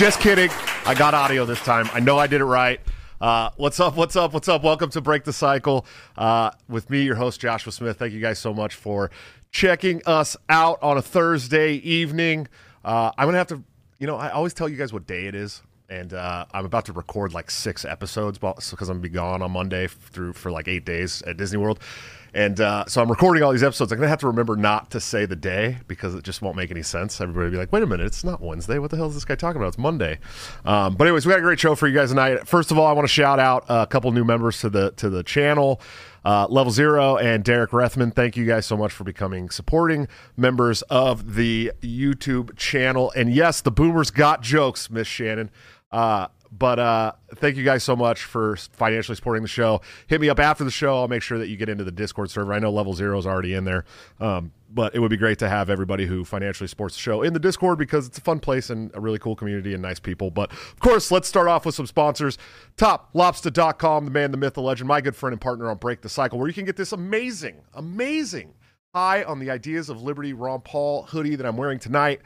Just kidding. I got audio this time. I know I did it right. Uh, what's up? What's up? What's up? Welcome to Break the Cycle uh, with me, your host, Joshua Smith. Thank you guys so much for checking us out on a Thursday evening. Uh, I'm going to have to, you know, I always tell you guys what day it is. And uh, I'm about to record like six episodes because I'm going to be gone on Monday through for like eight days at Disney World. And uh, so I'm recording all these episodes. I'm going to have to remember not to say the day because it just won't make any sense. Everybody will be like, wait a minute, it's not Wednesday. What the hell is this guy talking about? It's Monday. Um, but anyways, we got a great show for you guys tonight. First of all, I want to shout out a couple new members to the to the channel. Uh, Level Zero and Derek Rethman, thank you guys so much for becoming supporting members of the YouTube channel. And yes, the boomers got jokes, Miss Shannon. Uh, but uh, thank you guys so much for financially supporting the show. Hit me up after the show. I'll make sure that you get into the Discord server. I know Level Zero is already in there, um, but it would be great to have everybody who financially supports the show in the Discord because it's a fun place and a really cool community and nice people. But of course, let's start off with some sponsors. TopLobster.com, the man, the myth, the legend, my good friend and partner on Break the Cycle, where you can get this amazing, amazing high on the ideas of Liberty Ron Paul hoodie that I'm wearing tonight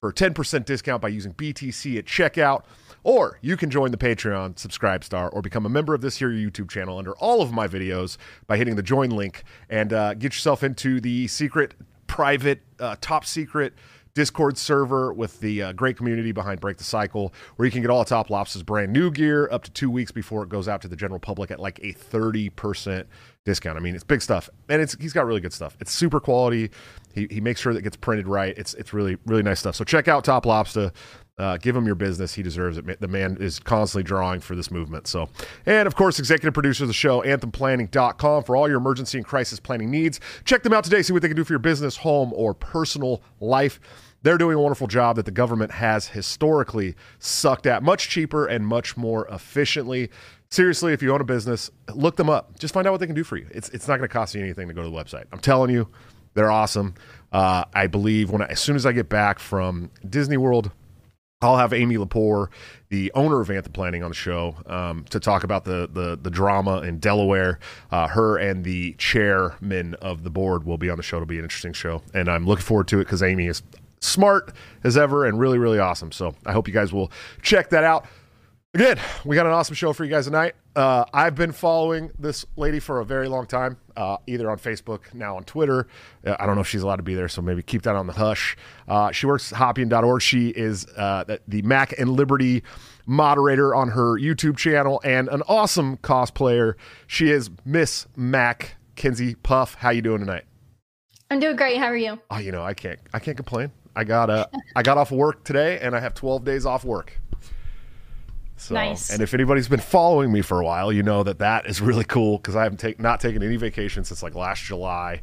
for a 10% discount by using BTC at checkout. Or you can join the Patreon, subscribe star, or become a member of this here YouTube channel under all of my videos by hitting the join link and uh, get yourself into the secret, private, uh, top secret Discord server with the uh, great community behind Break the Cycle, where you can get all Top Lobster's brand new gear up to two weeks before it goes out to the general public at like a 30% discount. I mean, it's big stuff. And it's he's got really good stuff. It's super quality. He, he makes sure that it gets printed right. It's it's really, really nice stuff. So check out Top Lobster. Uh, give him your business. He deserves it. The man is constantly drawing for this movement. So, and of course, executive producer of the show, anthemplanning.com for all your emergency and crisis planning needs. Check them out today. See what they can do for your business, home, or personal life. They're doing a wonderful job that the government has historically sucked at much cheaper and much more efficiently. Seriously, if you own a business, look them up. Just find out what they can do for you. It's, it's not going to cost you anything to go to the website. I'm telling you, they're awesome. Uh, I believe when I, as soon as I get back from Disney World, I'll have Amy Lepore, the owner of Anthem Planning, on the show um, to talk about the, the the drama in Delaware. Uh, her and the chairman of the board will be on the show. It'll be an interesting show, and I'm looking forward to it because Amy is smart as ever and really really awesome. So I hope you guys will check that out. Again, we got an awesome show for you guys tonight. Uh, I've been following this lady for a very long time, uh, either on Facebook, now on Twitter. Uh, I don't know if she's allowed to be there, so maybe keep that on the hush. Uh, she works at. She is uh, the Mac and Liberty moderator on her YouTube channel and an awesome cosplayer. She is Miss Mac Kinsey Puff. How you doing tonight? I'm doing great. How are you? Oh, you know, I can't, I can't complain. I got uh, I got off work today, and I have 12 days off work. So, nice. And if anybody's been following me for a while, you know that that is really cool because I haven't take, not taken any vacation since like last July.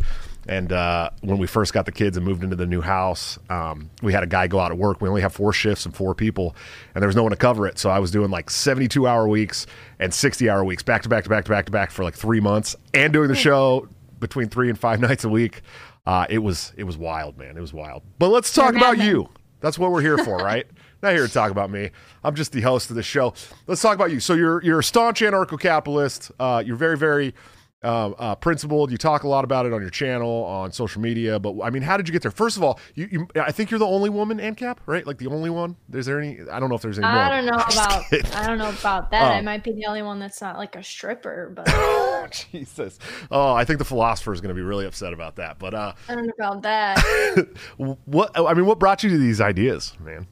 And uh, when we first got the kids and moved into the new house, um, we had a guy go out at work. We only have four shifts and four people, and there was no one to cover it. So I was doing like 72 hour weeks and 60 hour weeks back to back to back to back to back for like three months and doing the show between three and five nights a week. Uh, it was it was wild, man. It was wild. But let's talk about you. That's what we're here for, right? Not here to talk about me. I'm just the host of the show. Let's talk about you. So you're you're a staunch anarcho-capitalist. Uh, you're very very uh, uh, principled. You talk a lot about it on your channel, on social media. But I mean, how did you get there? First of all, you, you I think you're the only woman ANCAP, right? Like the only one. Is there any? I don't know if there's any. I more. don't know about. I don't know about that. I might be the only one that's not like a stripper, but. Jesus. Oh, I think the philosopher is going to be really upset about that. But uh, I don't know about that. what I mean, what brought you to these ideas, man?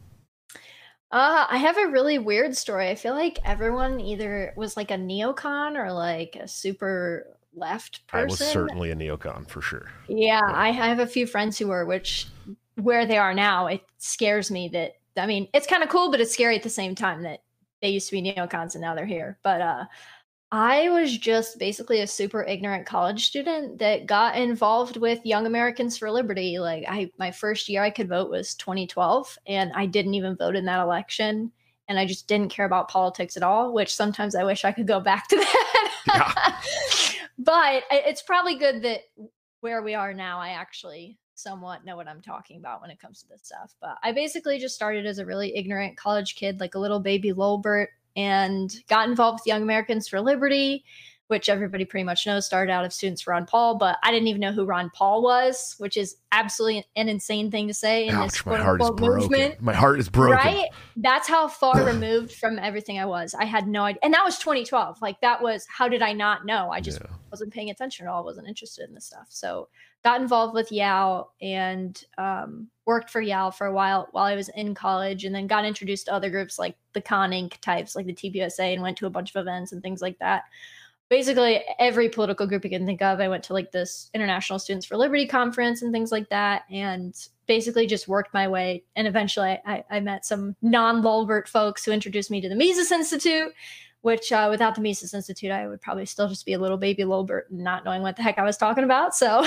Uh, I have a really weird story. I feel like everyone either was like a neocon or like a super left person. I was certainly a neocon for sure. Yeah, yeah, I have a few friends who were, which where they are now, it scares me that I mean, it's kind of cool, but it's scary at the same time that they used to be neocons and now they're here. But uh I was just basically a super ignorant college student that got involved with Young Americans for Liberty. Like I my first year I could vote was 2012 and I didn't even vote in that election and I just didn't care about politics at all, which sometimes I wish I could go back to that. Yeah. but it's probably good that where we are now I actually somewhat know what I'm talking about when it comes to this stuff. But I basically just started as a really ignorant college kid, like a little baby Lolbert and got involved with Young Americans for Liberty, which everybody pretty much knows started out of Students for Ron Paul, but I didn't even know who Ron Paul was, which is absolutely an insane thing to say in Ouch, this quote unquote movement. My heart is broken. Right? That's how far removed from everything I was. I had no idea. And that was 2012. Like that was how did I not know? I just Yeah. Wasn't paying attention at all, wasn't interested in this stuff. So got involved with YAL and um, worked for YAL for a while while I was in college and then got introduced to other groups like the Con Inc. types like the TPUSA and went to a bunch of events and things like that. Basically, every political group you can think of. I went to like this International Students for Liberty conference and things like that, and basically just worked my way. And eventually, I, I met some non Lolbert folks who introduced me to the Mises Institute, which uh, without the Mises Institute, I would probably still just be a little baby Lolbert, not knowing what the heck I was talking about. So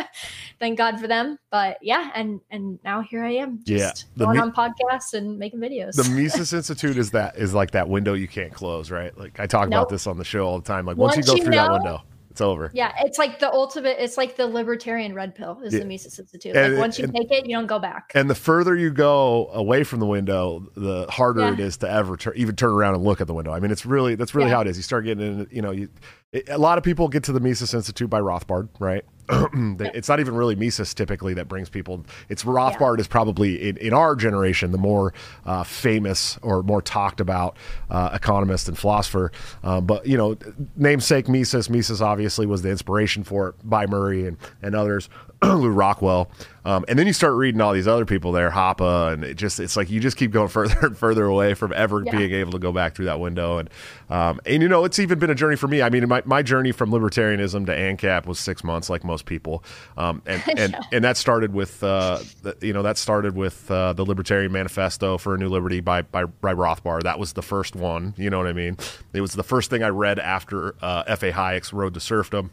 thank God for them. But yeah, and and now here I am, Yeah, just the going Mi- on podcasts and making videos. The Mises Institute is that is like that window you can't close, right? Like I talk about this on the show all the time. Like once, Once you go you through that window, it's over. yeah, it's like the ultimate. It's like the libertarian red pill is Yeah. the Mises Institute. And- Like once you and- take it, you don't go back. And the further you go away from the window, the harder Yeah. it is to ever tur- even turn around and look at the window. I mean, it's really that's really Yeah. how it is. You start getting in, you know, you it, a lot of people get to the Mises Institute by Rothbard, right? It's not even really Mises typically that brings people. It's Rothbard is probably in, in our generation the more uh, famous or more talked about uh, economist and philosopher. Um, but you know, namesake Mises, Mises obviously was the inspiration for it by Murray and and others, Lew Rockwell. Um, and then you start reading all these other people there, Hoppe, and it just it's like you just keep going further and further away from ever Yeah. being able to go back through that window. And um, and you know, it's even been a journey for me. I mean, my, my journey from libertarianism to ANCAP was six months, like most people. Um, and and Yeah. and that started with uh, the, you know that started with uh, the Libertarian Manifesto for a New Liberty by, by by Rothbard. That was the first one. You know what I mean? It was the first thing I read after uh, F. A. Hayek's Road to Serfdom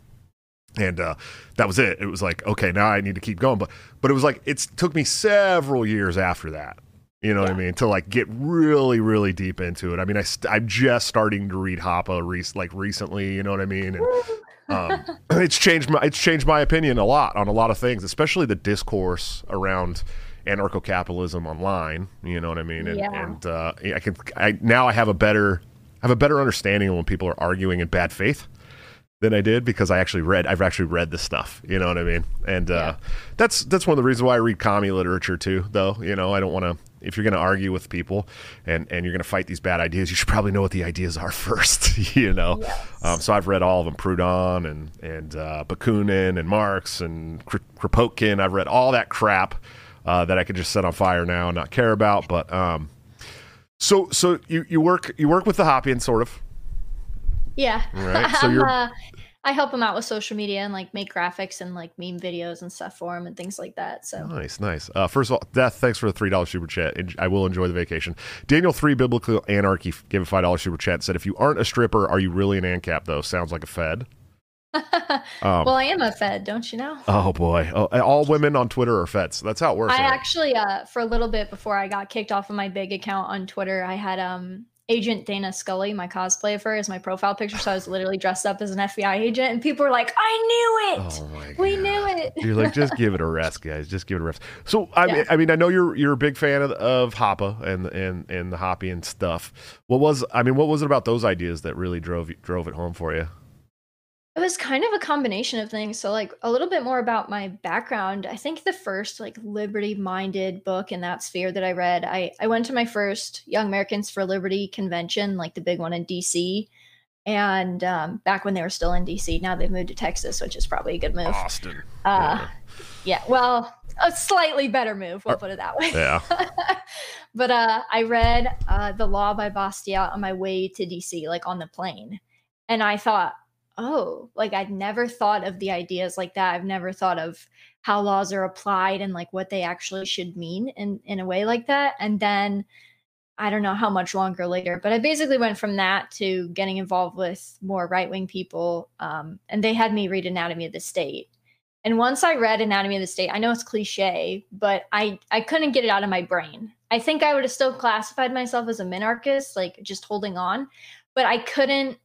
and uh, that was it. It was like, okay, now I need to keep going. But but it was like it took me several years after that. You know what I mean? To like get really really deep into it. I mean, I st- I'm just starting to read Hoppe re- like recently. You know what I mean? And um, it's changed my it's changed my opinion a lot on a lot of things, especially the discourse around anarcho-capitalism online. You know what I mean? And, Yeah. and uh, I can I now I have a better I have a better understanding of when people are arguing in bad faith than I did because I actually read I've actually read this stuff. You know what I mean? And uh, that's that's one of the reasons why I read commie literature too. Though you know I don't want to. If you're going to argue with people and and you're going to fight these bad ideas, you should probably know what the ideas are first. you know. Yes. Um, so I've read all of them: Proudhon and and uh, Bakunin and Marx and Kropotkin. I've read all that crap uh, that I could just set on fire now and not care about. But um, so so you, you work you work with the Hoppian sort of. Yeah. Right, so you're- uh, I help them out with social media and like make graphics and like meme videos and stuff for them and things like that. So Nice, nice. Uh, first of all, Death, thanks for the three dollars super chat. I will enjoy the vacation. Daniel three biblical anarchy gave a five dollars super chat. Said, if you aren't a stripper, are you really an ANCAP though? Sounds like a Fed. Um, well, I am a Fed, don't you know? oh boy, oh, all women on Twitter are Feds. That's how it works. I right? actually, uh, for a little bit before I got kicked off of my big account on Twitter, I had um Agent Dana Scully, my cosplay of her, as my profile picture. So I was literally dressed up as an FBI agent, and people were like, "I knew it. Oh we knew it." You're like, just give it a rest, guys. Just give it a rest. So, I mean, I mean, I know you're you're a big fan of, of Hoppe and and and the Hoppian stuff. What was, I mean, what was it about those ideas that really drove drove it home for you? It was kind of a combination of things. So, like, a little bit more about my background. I think the first, like, liberty minded book in that sphere that I read, I, I went to my first Young Americans for Liberty convention, like the big one in DC. And um, back when they were still in DC, now they've moved to Texas, which is probably a good move. Austin. Uh, yeah, well, a slightly better move. We'll put it that way. Yeah. but uh, I read uh, The Law by Bastiat on my way to DC, like on the plane. And I thought, oh, like I'd never thought of the ideas like that. I've never thought of how laws are applied and like what they actually should mean in, in a way like that. And then I don't know how much longer later, but I basically went from that to getting involved with more right wing people. Um, and they had me read Anatomy of the State. And once I read Anatomy of the State, I know it's cliche, but I I couldn't get it out of my brain. I think I would have still classified myself as a minarchist, like just holding on, but I couldn't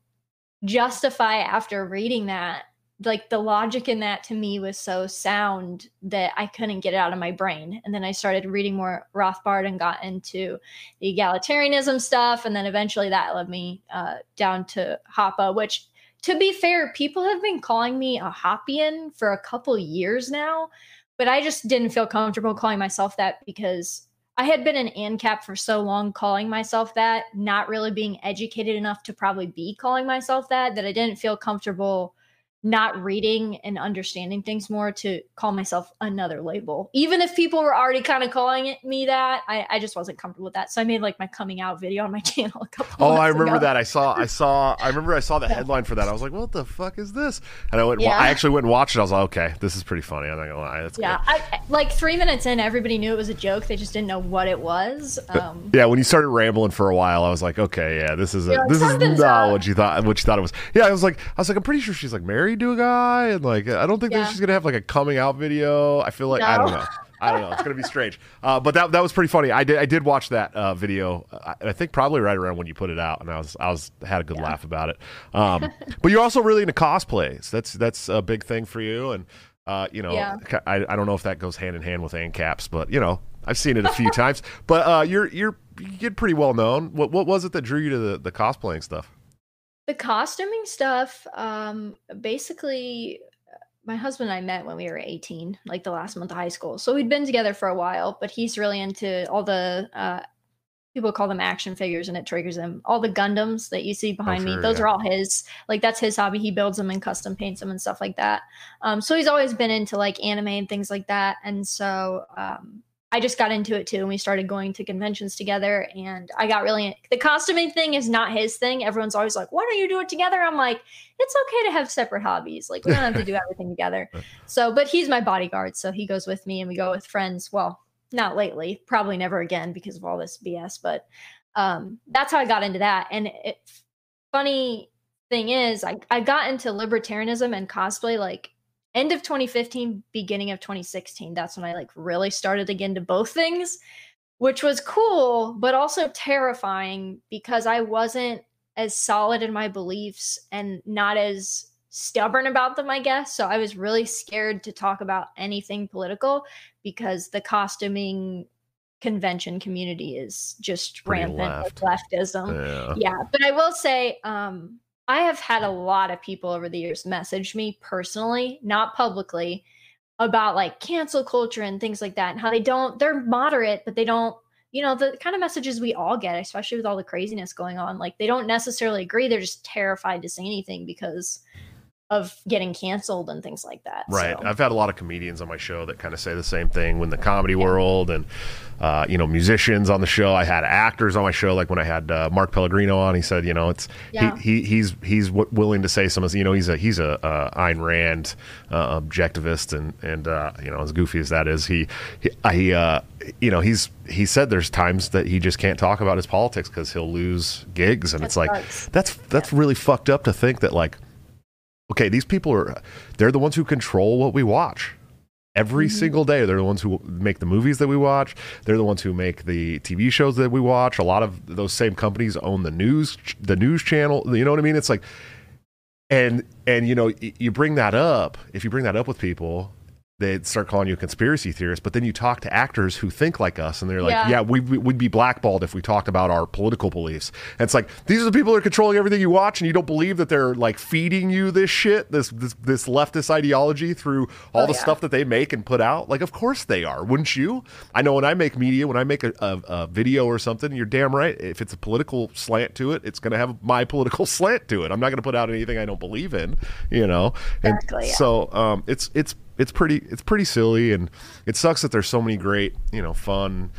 justify after reading that. Like the logic in that to me was so sound that I couldn't get it out of my brain. And then I started reading more Rothbard and got into the egalitarianism stuff. And then eventually that led me uh, down to Hoppe, which to be fair, people have been calling me a Hoppian for a couple years now, but I just didn't feel comfortable calling myself that because I had been an ANCAP for so long, calling myself that, not really being educated enough to probably be calling myself that, that I didn't feel comfortable not reading and understanding things more to call myself another label. Even if people were already kind of calling it me that, I, I just wasn't comfortable with that. So I made like my coming out video on my channel a couple. Oh, I remember ago. that. I saw, I saw, I remember I saw the headline for that. I was like, "What the fuck is this?" And I went, yeah. well, I actually went and watched it. I was like, "Okay, this is pretty funny." I'm not gonna lie. That's yeah. I, like three minutes in, everybody knew it was a joke. They just didn't know what it was. Um, yeah, when you started rambling for a while, I was like, "Okay, yeah, this is a, this is not up. what you thought. What you thought it was." Yeah, I was like, I was like, I'm pretty sure she's like married to a guy and like I don't think yeah. she's gonna have like a coming out video. I feel like no. I don't know. I don't know. It's gonna be strange. Uh, but that that was pretty funny. I did I did watch that uh, video. I, I, think probably right around when you put it out, and I was I was had a good yeah. laugh about it. Um, but you're also really into cosplays. That's that's a big thing for you, and uh, you know, yeah. I, I don't know if that goes hand in hand with ANCAPs, but you know, I've seen it a few times. But uh, you're you're you get pretty well known. What what was it that drew you to the, the cosplaying stuff? The costuming stuff, um, basically my husband and I met when we were 18, like the last month of high school. So we'd been together for a while, but he's really into all the uh, people call them action figures and it triggers him. All the Gundams that you see behind oh, sure, me, those yeah. are all his. Like that's his hobby. He builds them and custom paints them and stuff like that. Um, so he's always been into like anime and things like that. And so um, I just got into it too, and we started going to conventions together. And I got really the costuming thing is not his thing. Everyone's always like, "Why don't you do it together?" I'm like, "It's okay to have separate hobbies. Like we don't have to do everything together." So, but he's my bodyguard, so he goes with me, and we go with friends. Well, not lately, probably never again because of all this BS. But um, that's how I got into that. And it, funny thing is, I I got into libertarianism and cosplay like end of 2015 beginning of 2016 that's when i like really started again to get into both things which was cool but also terrifying because i wasn't as solid in my beliefs and not as stubborn about them i guess so i was really scared to talk about anything political because the costuming convention community is just Pretty rampant left. with leftism yeah. yeah but i will say um I have had a lot of people over the years message me personally, not publicly, about like cancel culture and things like that and how they don't, they're moderate, but they don't, you know, the kind of messages we all get, especially with all the craziness going on. Like they don't necessarily agree. They're just terrified to say anything because of getting canceled and things like that. Right. So. I've had a lot of comedians on my show that kind of say the same thing when the comedy yeah. world and uh, you know musicians on the show. I had actors on my show, like when I had uh, Mark Pellegrino on. He said, you know, it's yeah. he, he he's he's w- willing to say some. Of, you know, he's a he's a uh, Ayn Rand uh, objectivist, and and uh, you know, as goofy as that is, he he, he uh, you know he's he said there's times that he just can't talk about his politics because he'll lose gigs, and that it's like that's that's yeah. really fucked up to think that like okay, these people are they're the ones who control what we watch. Every mm-hmm. single day, they're the ones who make the movies that we watch. They're the ones who make the TV shows that we watch. A lot of those same companies own the news, the news channel. You know what I mean? It's like, and and you know, you bring that up. If you bring that up with people, they'd start calling you a conspiracy theorist. But then you talk to actors who think like us, and they're like, "Yeah, yeah we, would be blackballed if we talked about our political beliefs." And it's like these are the people that are controlling everything you watch, and you don't believe that they're like feeding you this shit, this this, this leftist ideology through all oh, the yeah. stuff that they make and put out. Like, of course they are, wouldn't you? I know when I make media, when I make a, a, a video or something, you're damn right. If it's a political slant to it, it's going to have my political slant to it. I'm not going to put out anything I don't believe in, you know. Exactly, and yeah. so um, it's it's it's pretty it's pretty silly, and it sucks that there's so many great you know fun.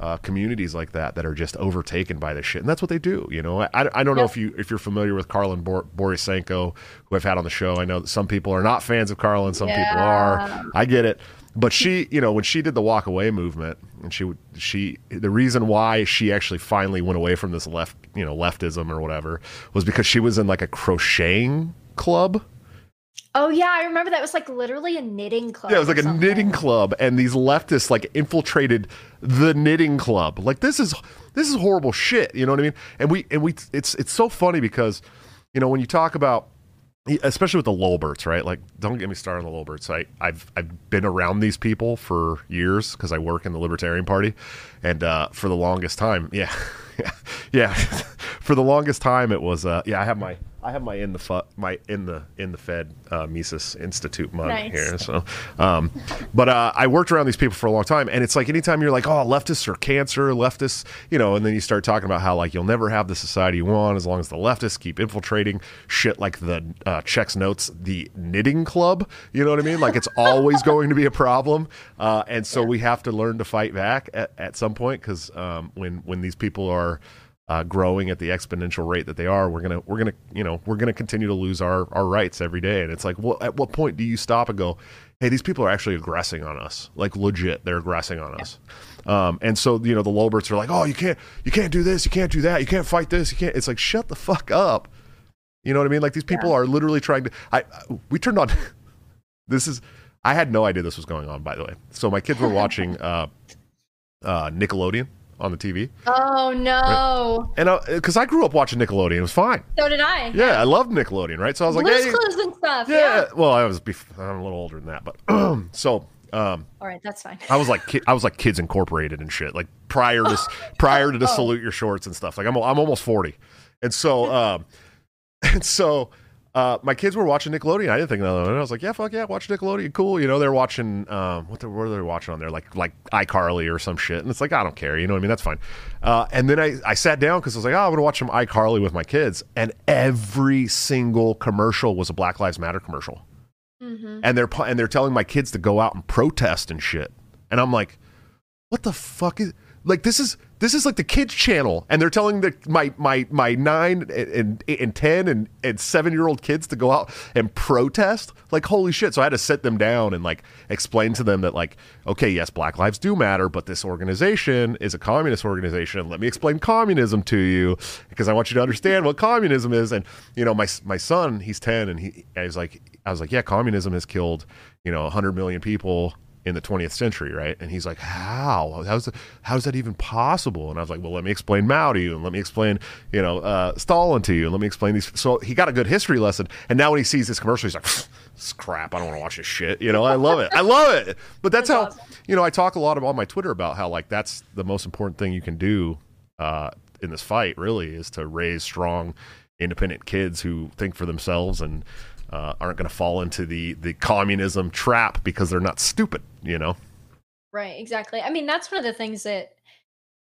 Uh, communities like that that are just overtaken by this shit, and that's what they do. You know, I, I don't know if you if you're familiar with Karlyn Bor- Borysenko, who I've had on the show. I know that some people are not fans of Karlyn, some yeah. people are. I get it, but she, you know, when she did the walk away movement, and she she the reason why she actually finally went away from this left, you know, leftism or whatever was because she was in like a crocheting club Oh yeah, I remember that was like literally a knitting club. Yeah, it was like a knitting club, and these leftists like infiltrated the knitting club. Like this is this is horrible shit. You know what I mean? And we and we it's it's so funny because you know when you talk about especially with the Lolberts, right? Like, don't get me started on the Lolberts. I, I've I've been around these people for years because I work in the Libertarian Party, and uh, for the longest time, yeah, yeah, yeah, for the longest time, it was uh, yeah. I have my I have my in the fu- my in the in the Fed uh, Mises Institute mug Nice. here. So, um, but uh, I worked around these people for a long time, and it's like anytime you're like, oh, leftists are cancer, leftists, you know, and then you start talking about how like you'll never have the society you want as long as the leftists keep infiltrating shit like the uh, checks notes the knitting club. You know what I mean? Like it's always going to be a problem, uh, and so we have to learn to fight back at, at some point because um, when when these people are uh, growing at the exponential rate that they are, we're gonna we're gonna you know we're gonna continue to lose our our rights every day. And it's like, well, at what point do you stop and go, hey, these people are actually aggressing on us, like legit, they're aggressing on us. Um, and so you know the Lolberts are like, oh, you can't you can't do this, you can't do that, you can't fight this, you can't. It's like shut the fuck up. You know what I mean? Like these people are literally trying to. I we turned on. this is. I had no idea this was going on. By the way, so my kids were watching uh, uh, Nickelodeon on the TV. Oh no! And because I, grew up watching Nickelodeon, it was fine. So did I. Yeah, I loved Nickelodeon, right? So I was like, Blue's hey, Clues and stuff. yeah. Yeah. Well, I was bef- I'm a little older than that, but so um, All right, that's fine. I was like, ki- I was like Kids Incorporated and shit, like prior to prior to the salute your shorts and stuff. Like I'm I'm almost forty, and so um, and so. Uh, my kids were watching Nickelodeon. I didn't think nothing of it. I was like, "Yeah, fuck yeah, watch Nickelodeon, cool." You know, they're watching um, what, the, what are they watching on there? Like like iCarly or some shit. And it's like, I don't care. You know what I mean? That's fine. Uh, and then I, I sat down because I was like, "Oh, I'm gonna watch some iCarly with my kids." And every single commercial was a Black Lives Matter commercial hmm and they're and they're telling my kids to go out and protest and shit. And I'm like, what the fuck is like this is this is like the kids channel and they're telling the my my my 9 and and, 10 and and 7 year old kids to go out and protest? Like holy shit. So i had to sit them down and like explain to them that like okay yes black lives do matter but this organization is a communist organization. Let me explain communism to you because i want you to understand what communism is. And you know my my son he's 10 and he I like i was like yeah communism has killed you know 100 million people in the 20th century, right? And he's like, "How? How's that, how's that even possible?" And I was like, "Well, let me explain Mao to you, and let me explain, you know, uh, Stalin to you, and let me explain these." So he got a good history lesson, and now when he sees this commercial, he's like, "This crap! I don't want to watch this shit." You know, I love it. I love it. But that's, That's how awesome. you know I talk a lot about on my Twitter about how like that's the most important thing you can do uh, in this fight. Really, is to raise strong, independent kids who think for themselves and uh, aren't going to fall into the the communism trap because they're not stupid. You know. Right, exactly. I mean, that's one of the things that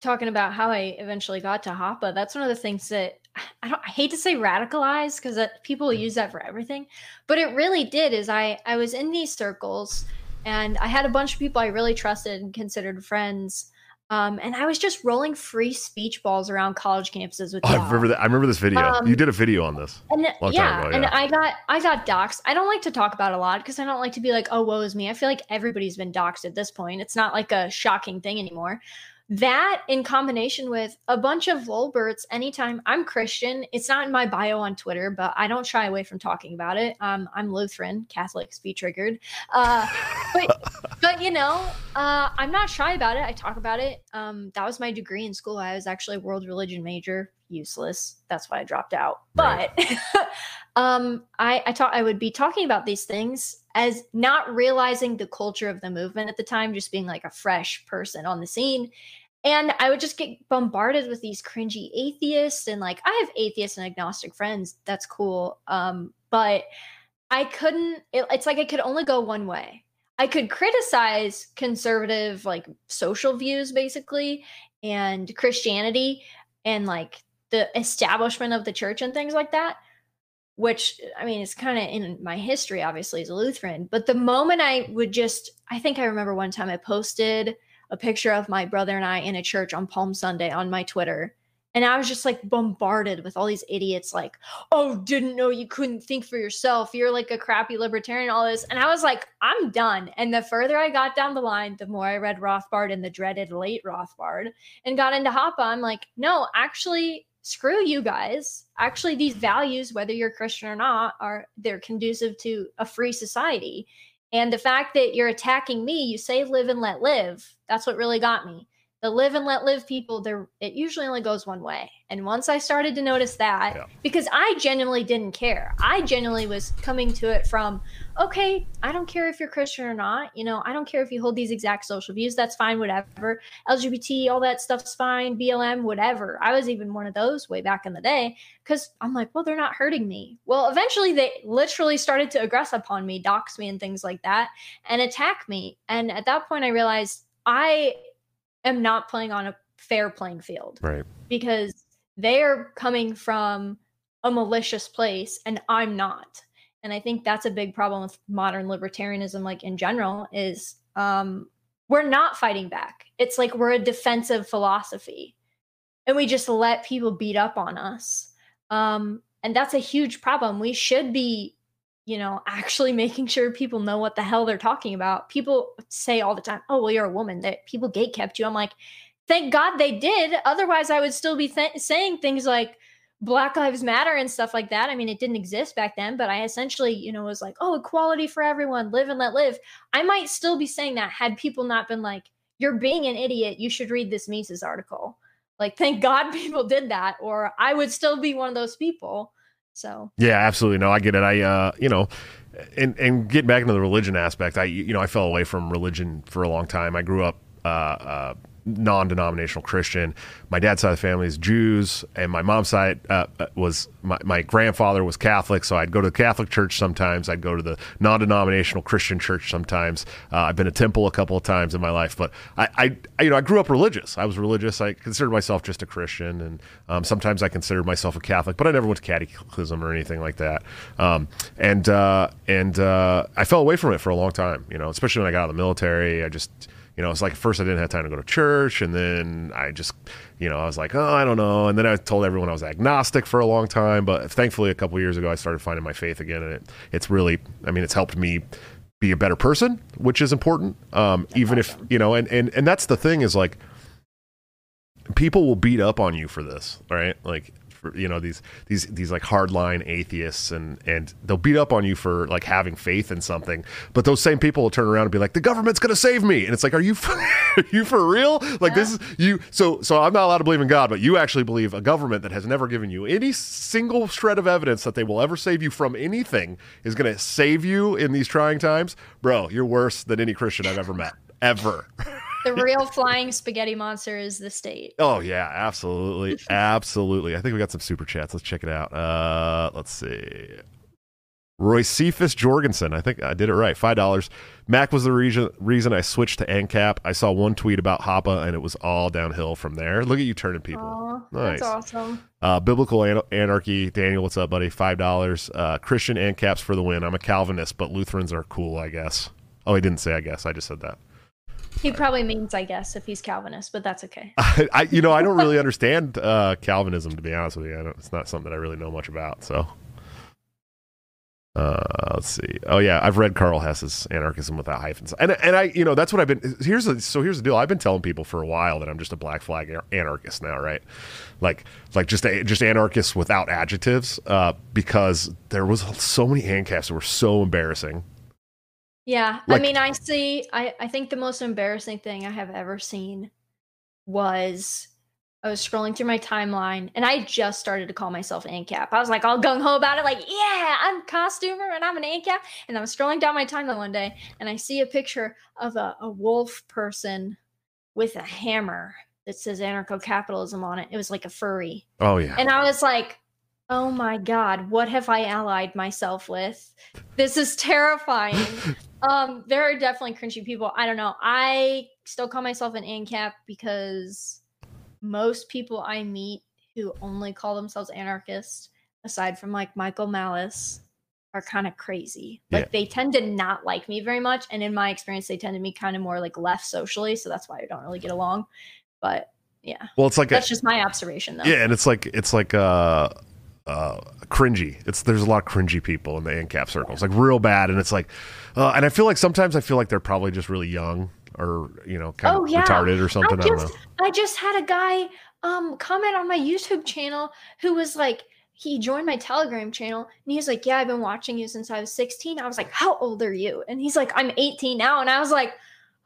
talking about how I eventually got to Hoppe. That's one of the things that I don't. I hate to say radicalized because people mm. use that for everything, but it really did. Is I I was in these circles, and I had a bunch of people I really trusted and considered friends. Um, and I was just rolling free speech balls around college campuses with Oh, I remember that. I remember this video. Um, you did a video on this. And Long time yeah, and. I got I got doxxed. I don't like to talk about it a lot because I don't like to be like, oh, woe is me. I feel like everybody's been doxxed at this point. It's not like a shocking thing anymore. That in combination with a bunch of lolberts, anytime I'm Christian, it's not in my bio on Twitter, but I don't shy away from talking about it. Um, I'm Lutheran, Catholics be triggered. Uh, but but you know, uh, I'm not shy about it. I talk about it. Um, that was my degree in school. I was actually a world religion major. Useless. That's why I dropped out. Right. But um, I I thought I would be talking about these things as not realizing the culture of the movement at the time, just being like a fresh person on the scene. And I would just get bombarded with these cringy atheists and like I have atheist and agnostic friends. That's cool. Um, but I couldn't. It, it's like I could only go one way. I could criticize conservative like social views basically and Christianity and like the establishment of the church and things like that which I mean it's kind of in my history obviously as a Lutheran but the moment I would just I think I remember one time I posted a picture of my brother and I in a church on Palm Sunday on my Twitter and I was just like bombarded with all these idiots like oh didn't know you couldn't think for yourself. You're like a crappy libertarian all this and I was like I'm done. And the further I got down the line the more I read Rothbard and the dreaded late Rothbard and got into Hoppe I'm like no actually screw you guys. Actually these values whether you're christian or not are they're conducive to a free society. And the fact that you're attacking me you say live and let live. That's what really got me the live and let live people there it usually only goes one way. And once i started to notice that Yeah. because i genuinely didn't care. I genuinely was coming to it from okay i don't care if you're christian or not you know i don't care if you hold these exact social views that's fine whatever. Lgbt all that stuff's fine blm whatever. I was even one of those way back in the day because i'm like well they're not hurting me. Well eventually they literally started to aggress upon me dox me and things like that and attack me. And at that point i realized i am not playing on a fair playing field Right. because they're coming from a malicious place and I'm not. And I think that's a big problem with modern libertarianism like in general is um we're not fighting back. It's like we're a defensive philosophy. And we just let people beat up on us. Um and that's a huge problem. We should be you know, actually making sure people know what the hell they're talking about. People say all the time, "Oh, well, you're a woman." That people gate kept you. I'm like, thank God they did. Otherwise, I would still be th- saying things like Black Lives Matter and stuff like that. I mean, it didn't exist back then, but I essentially, you know, was like, "Oh, equality for everyone, live and let live." I might still be saying that had people not been like, "You're being an idiot. You should read this Mises article." Like, thank God people did that, or I would still be one of those people. So Yeah, absolutely. No, I get it. I, uh, you know, and and getting back into the religion aspect, I, you know, I fell away from religion for a long time. I grew up uh, uh, non-denominational Christian. My dad's side of the family is Jews, and my mom's side uh, uh, was my, my grandfather was Catholic. So I'd go to the Catholic church sometimes. I'd go to the non-denominational Christian church sometimes. Uh, I've been to temple a couple of times in my life, but I, I, I, you know, I grew up religious. I was religious. I considered myself just a Christian, and um, sometimes I considered myself a Catholic, but I never went to catechism or anything like that. Um, and uh, and uh, I fell away from it for a long time. You know, especially when I got out of the military. I just you know, it's like first I didn't have time to go to church, and then I just, you know, I was like, oh, I don't know, and then I told everyone I was agnostic for a long time, but thankfully a couple years ago I started finding my faith again, and it, it's really, I mean, it's helped me be a better person, which is important. Um, even if you know, and and and that's the thing is like, people will beat up on you for this, right? Like. You know these these these like hardline atheists and and they'll beat up on you for like having faith in something but those same people will turn around and be like the government's gonna save me. And it's like are you for, are you for real? Like this is you so so i'm not allowed to believe in god but you actually believe a government that has never given you any single shred of evidence that they will ever save you from anything is gonna save you in these trying times bro you're worse than any christian i've ever met. Ever the real flying spaghetti monster is the state. Oh yeah, absolutely, absolutely. I think we got some super chats. Let's check it out. Uh, let's see. Roy Cephas Jorgensen. I think I did it right. Five dollars. Mac was the reason reason I switched to ANCAP. I saw one tweet about Hoppe, and it was all downhill from there. Look at you turning people. Aw, Nice. That's awesome. Uh, Biblical An- Anarchy. Daniel, what's up, buddy? Five dollars. Uh, Christian ANCAPs for the win. I'm a Calvinist, but Lutherans are cool, I guess. Oh, he didn't say I guess. I just said that. He probably means, I guess, if he's Calvinist, but that's okay. I, you know, I don't really understand uh, Calvinism to be honest with you. It's not something that I really know much about. So, uh, let's see. Oh yeah, I've read Karl Hess's Anarchism Without Hyphens, and and I, you know, that's what I've been. Here's the, so here's the deal. I've been telling people for a while that I'm just a black flag anarchist now, right? Like like just a, just anarchists without adjectives, uh, because there was so many ANCAPs that were so embarrassing. Yeah, Like- I mean, I see. I I think the most embarrassing thing I have ever seen was I was scrolling through my timeline, and I just started to call myself an ANCAP. I was like all gung ho about it, like, yeah, I'm costumer and I'm an ANCAP. And I was scrolling down my timeline one day, and I see a picture of a, a wolf person with a hammer that says anarcho capitalism on it. It was like a furry. Oh yeah, And I was like, oh my God, what have I allied myself with? This is terrifying. um, there are definitely cringy people. I don't know. I still call myself an ANCAP because most people I meet who only call themselves anarchists, aside from like Michael Malice, are kind of crazy. Like Yeah. they tend to not like me very much. And in my experience, they tend to be kind of more like left socially. So that's why I don't really get along. But yeah, well, it's like a, that's just my observation though. Yeah, and it's like it's like uh uh cringy. It's there's a lot of cringy people in the ANCAP circles, like real bad, and it's like, uh, and I feel like sometimes I feel like they're probably just really young or you know kind Oh, of yeah. retarded or something. I, I just, know. I just had a guy um comment on my YouTube channel who was like, he joined my Telegram channel and he was like, Yeah, I've been watching you since I was 16. I was like, How old are you? And he's like, I'm 18 now. And I was like,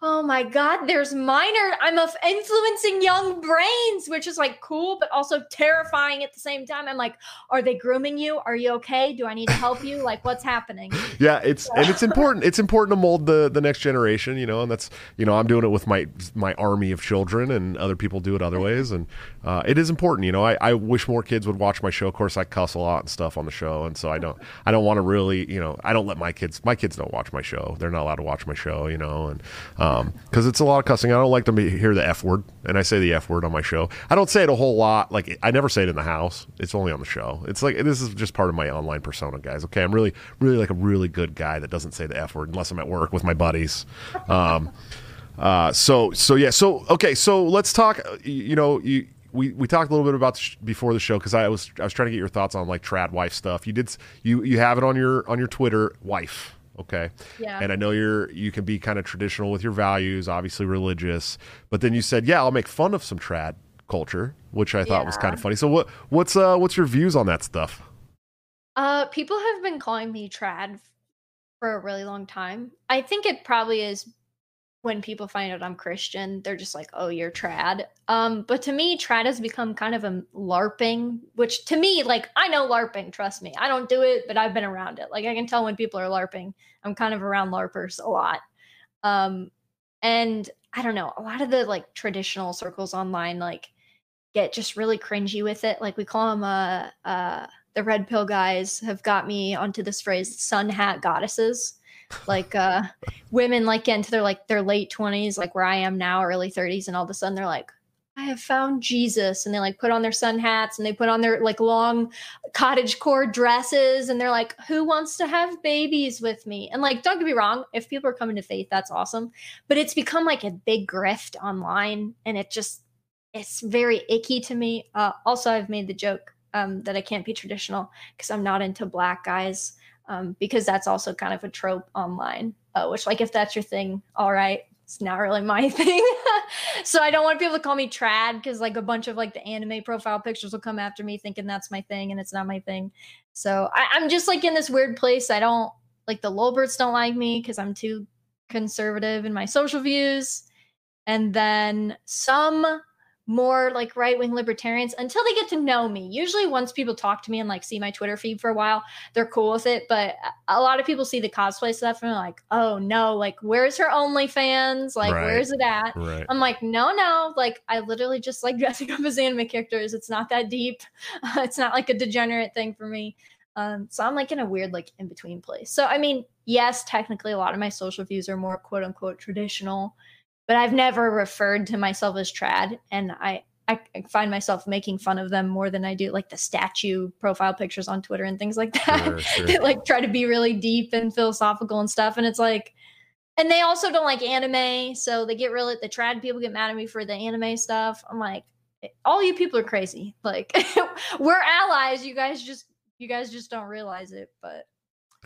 oh my god there's minor i'm influencing young brains which is like cool but also terrifying at the same time. I'm like are they grooming you? Are you okay? Do i need to help you? Like what's happening? Yeah it's and it's important it's important to mold the the next generation you know and that's you know i'm doing it with my my army of children and other people do it other ways and uh, it is important you know I, I wish more kids would watch my show. Of course i cuss a lot and stuff on the show and so i don't i don't want to really you know i don't let my kids my kids don't watch my show. They're not allowed to watch my show you know and um, because um, it's a lot of cussing. I don't like to hear the F word, and I say the F word on my show. I don't say it a whole lot. Like I never say it in the house. It's only on the show. It's like this is just part of my online persona, guys. Okay, I'm really, really like a really good guy that doesn't say the F word unless I'm at work with my buddies. Um, uh, so, so yeah, so okay, so let's talk. You know, you we, we talked a little bit about sh- before the show because I was I was trying to get your thoughts on like trad wife stuff. You did you you have it on your on your Twitter wife okay? Yeah. And i know you're you can be kind of traditional with your values obviously religious but then you said yeah i'll make fun of some trad culture which i thought yeah. was kind of funny. So what what's uh what's your views on that stuff? Uh people have been calling me trad for a really long time. I think it probably is when people find out I'm Christian, they're just like, "Oh, you're trad." Um, but to me, trad has become kind of a LARPing, which to me, like, I know LARPing. Trust me, I don't do it, but I've been around it. Like, I can tell when people are LARPing. I'm kind of around LARPers a lot, um, and I don't know. A lot of the like traditional circles online, like, get just really cringy with it. Like, we call them uh, uh, the red pill guys have got me onto this phrase, sun hat goddesses like uh women like get into their like their late 20s like where i am now early 30s and all of a sudden they're like i have found jesus and they like put on their sun hats and they put on their like long cottage core dresses and they're like who wants to have babies with me? And like don't get me wrong if people are coming to faith that's awesome but it's become like a big grift online and it just it's very icky to me. Uh also i've made the joke um that i can't be traditional because i'm not into black guys um, because that's also kind of a trope online. Uh, which, like, if that's your thing, all right, it's not really my thing. so I don't want people to call me trad because like a bunch of like the anime profile pictures will come after me thinking that's my thing and it's not my thing. So I, am just like in this weird place. I don't like the Lolberts don't like me because I'm too conservative in my social views. And then some more like right wing libertarians until they get to know me. Usually, once people talk to me and like see my Twitter feed for a while, they're cool with it. But a lot of people see the cosplay stuff and they're like, oh no, like, where's her OnlyFans? Like, right. where's it at? Right. I'm like, no, no. Like, I literally just like dressing up as anime characters. It's not that deep. It's not like a degenerate thing for me. Um, so I'm like in a weird, like, in between place. So, I mean, yes, technically, a lot of my social views are more quote unquote traditional but I've never referred to myself as trad, and I I find myself making fun of them more than I do like the statue profile pictures on Twitter and things like that. Sure, sure. that like try to be really deep and philosophical and stuff, and it's like. And they also don't like anime, so they get really the trad people get mad at me for the anime stuff. I'm like, all you people are crazy. Like we're allies. You guys just you guys just don't realize it, but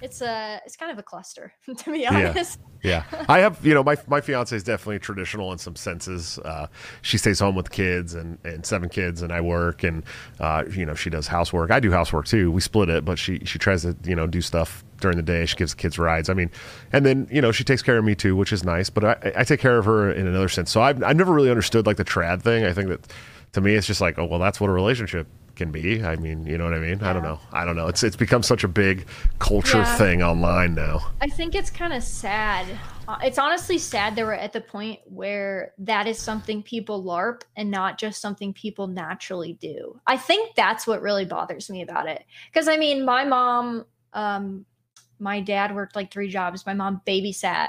it's a it's kind of a cluster to be honest. Yeah, yeah. I have you know my my fiance is definitely traditional in some senses. Uh, she stays home with kids and and seven kids, and I work, and uh, you know she does housework. I do housework too. We split it, but she she tries to you know do stuff during the day. She gives the kids rides. I mean, and then you know she takes care of me too, which is nice. But I, I take care of her in another sense. So I've I've never really understood like the trad thing. I think that to me it's just like oh well that's what a relationship can be. I mean, you know what I mean? Yeah. I don't know. I don't know. It's it's become such a big culture yeah. thing online now. I think it's kind of sad. Uh, it's honestly sad that we're at the point where that is something people LARP and not just something people naturally do. I think that's what really bothers me about it. Because I mean, my mom, um, my dad worked like three jobs. My mom babysat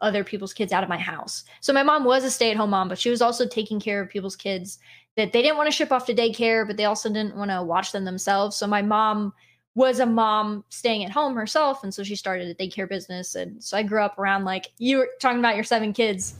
other people's kids out of my house. So my mom was a stay-at-home mom, but she was also taking care of people's kids that they didn't want to ship off to daycare, but they also didn't want to watch them themselves. So my mom was a mom staying at home herself, and so she started a daycare business. And so I grew up around like you were talking about your seven kids.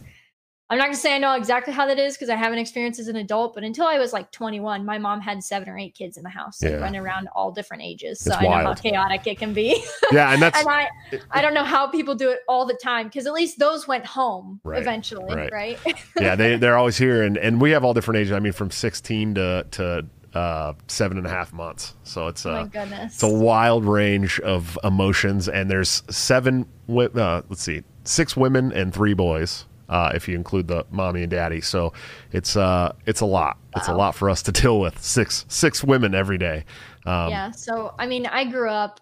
I'm not gonna say I know exactly how that is because I haven't experienced as an adult, but until I was like 21, my mom had seven or eight kids in the house, like, running around all different ages. So it's I wild. know how chaotic it can be. Yeah, and that's and I I don't know how people do it all the time because at least those went home right, eventually, right? right? yeah, they they're always here, and and we have all different ages. I mean, from 16 to to uh, seven and a half months. So it's a, oh goodness. it's a wild range of emotions, and there's seven. Uh, let's see, six women and three boys uh, if you include the mommy and daddy. So it's uh, it's a lot. It's a lot for us to deal with. Six six women every day. Um, yeah. So I mean, I grew up.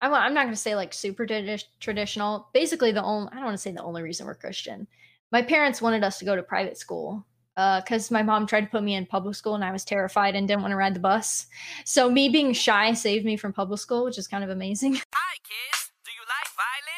I'm, I'm not going to say like super tradi- traditional. Basically, the only I don't want to say the only reason we're Christian. My parents wanted us to go to private school because uh, my mom tried to put me in public school and I was terrified and didn't want to ride the bus. So me being shy saved me from public school, which is kind of amazing. Hi, kids. Do you like violence?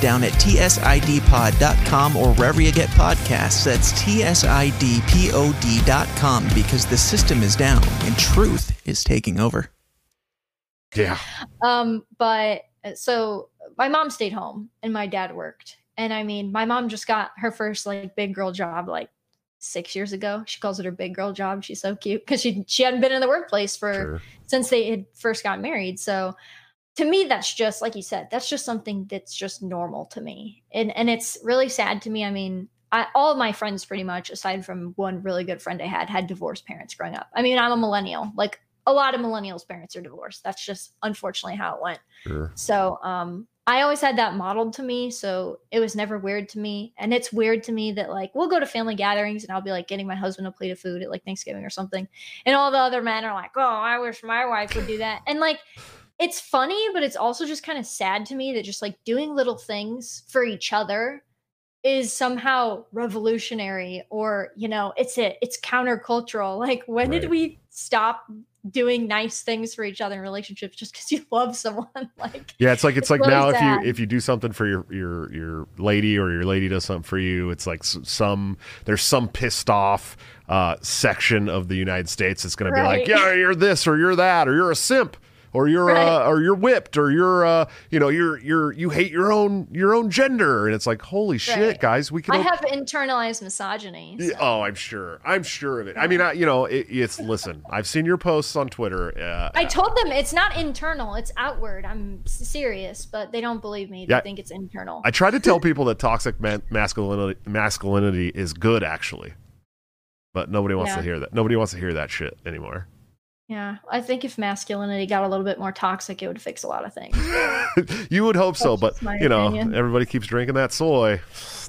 Down at tsidpod.com or wherever you get podcasts. That's tsidpod.com because the system is down and truth is taking over. Yeah. Um, but so my mom stayed home and my dad worked. And I mean, my mom just got her first like big girl job like six years ago. She calls it her big girl job. She's so cute because she she hadn't been in the workplace for sure. since they had first got married. So to me that's just like you said that's just something that's just normal to me. And and it's really sad to me. I mean I, all of my friends pretty much aside from one really good friend i had had divorced parents growing up. I mean i'm a millennial. Like a lot of millennials parents are divorced. That's just unfortunately how it went. Sure. so um i always had that modeled to me. So it was never weird to me. And it's weird to me that like we'll go to family gatherings and i'll be like getting my husband a plate of food at like thanksgiving or something. And all the other men are like oh i wish my wife would do that. And like it's funny, but it's also just kind of sad to me that just like doing little things for each other is somehow revolutionary or you know it's it it's countercultural like when right. did we stop doing nice things for each other in relationships just because you love someone like yeah it's like it's, it's like now sad. if you if you do something for your your your lady or your lady does something for you it's like some there's some pissed off uh section of the united states that's going right. to be like yeah you're this or you're that or you're a simp or you're right. uh, or you're whipped or you're uh, you know you're you're you hate your own your own gender and it's like holy right. shit guys we can I have internalized misogyny. So. Oh, I'm sure. I'm sure of it. I mean, I, you know, it, it's listen. I've seen your posts on Twitter. Uh, I told them it's not internal; it's outward. I'm serious, but they don't believe me. They yeah, think it's internal. I try to tell people that toxic masculinity masculinity is good, actually, but nobody wants yeah. to hear that. Nobody wants to hear that shit anymore. Yeah, I think if masculinity got a little bit more toxic, it would fix a lot of things. you would hope That's so, but you know, opinion. everybody keeps drinking that soy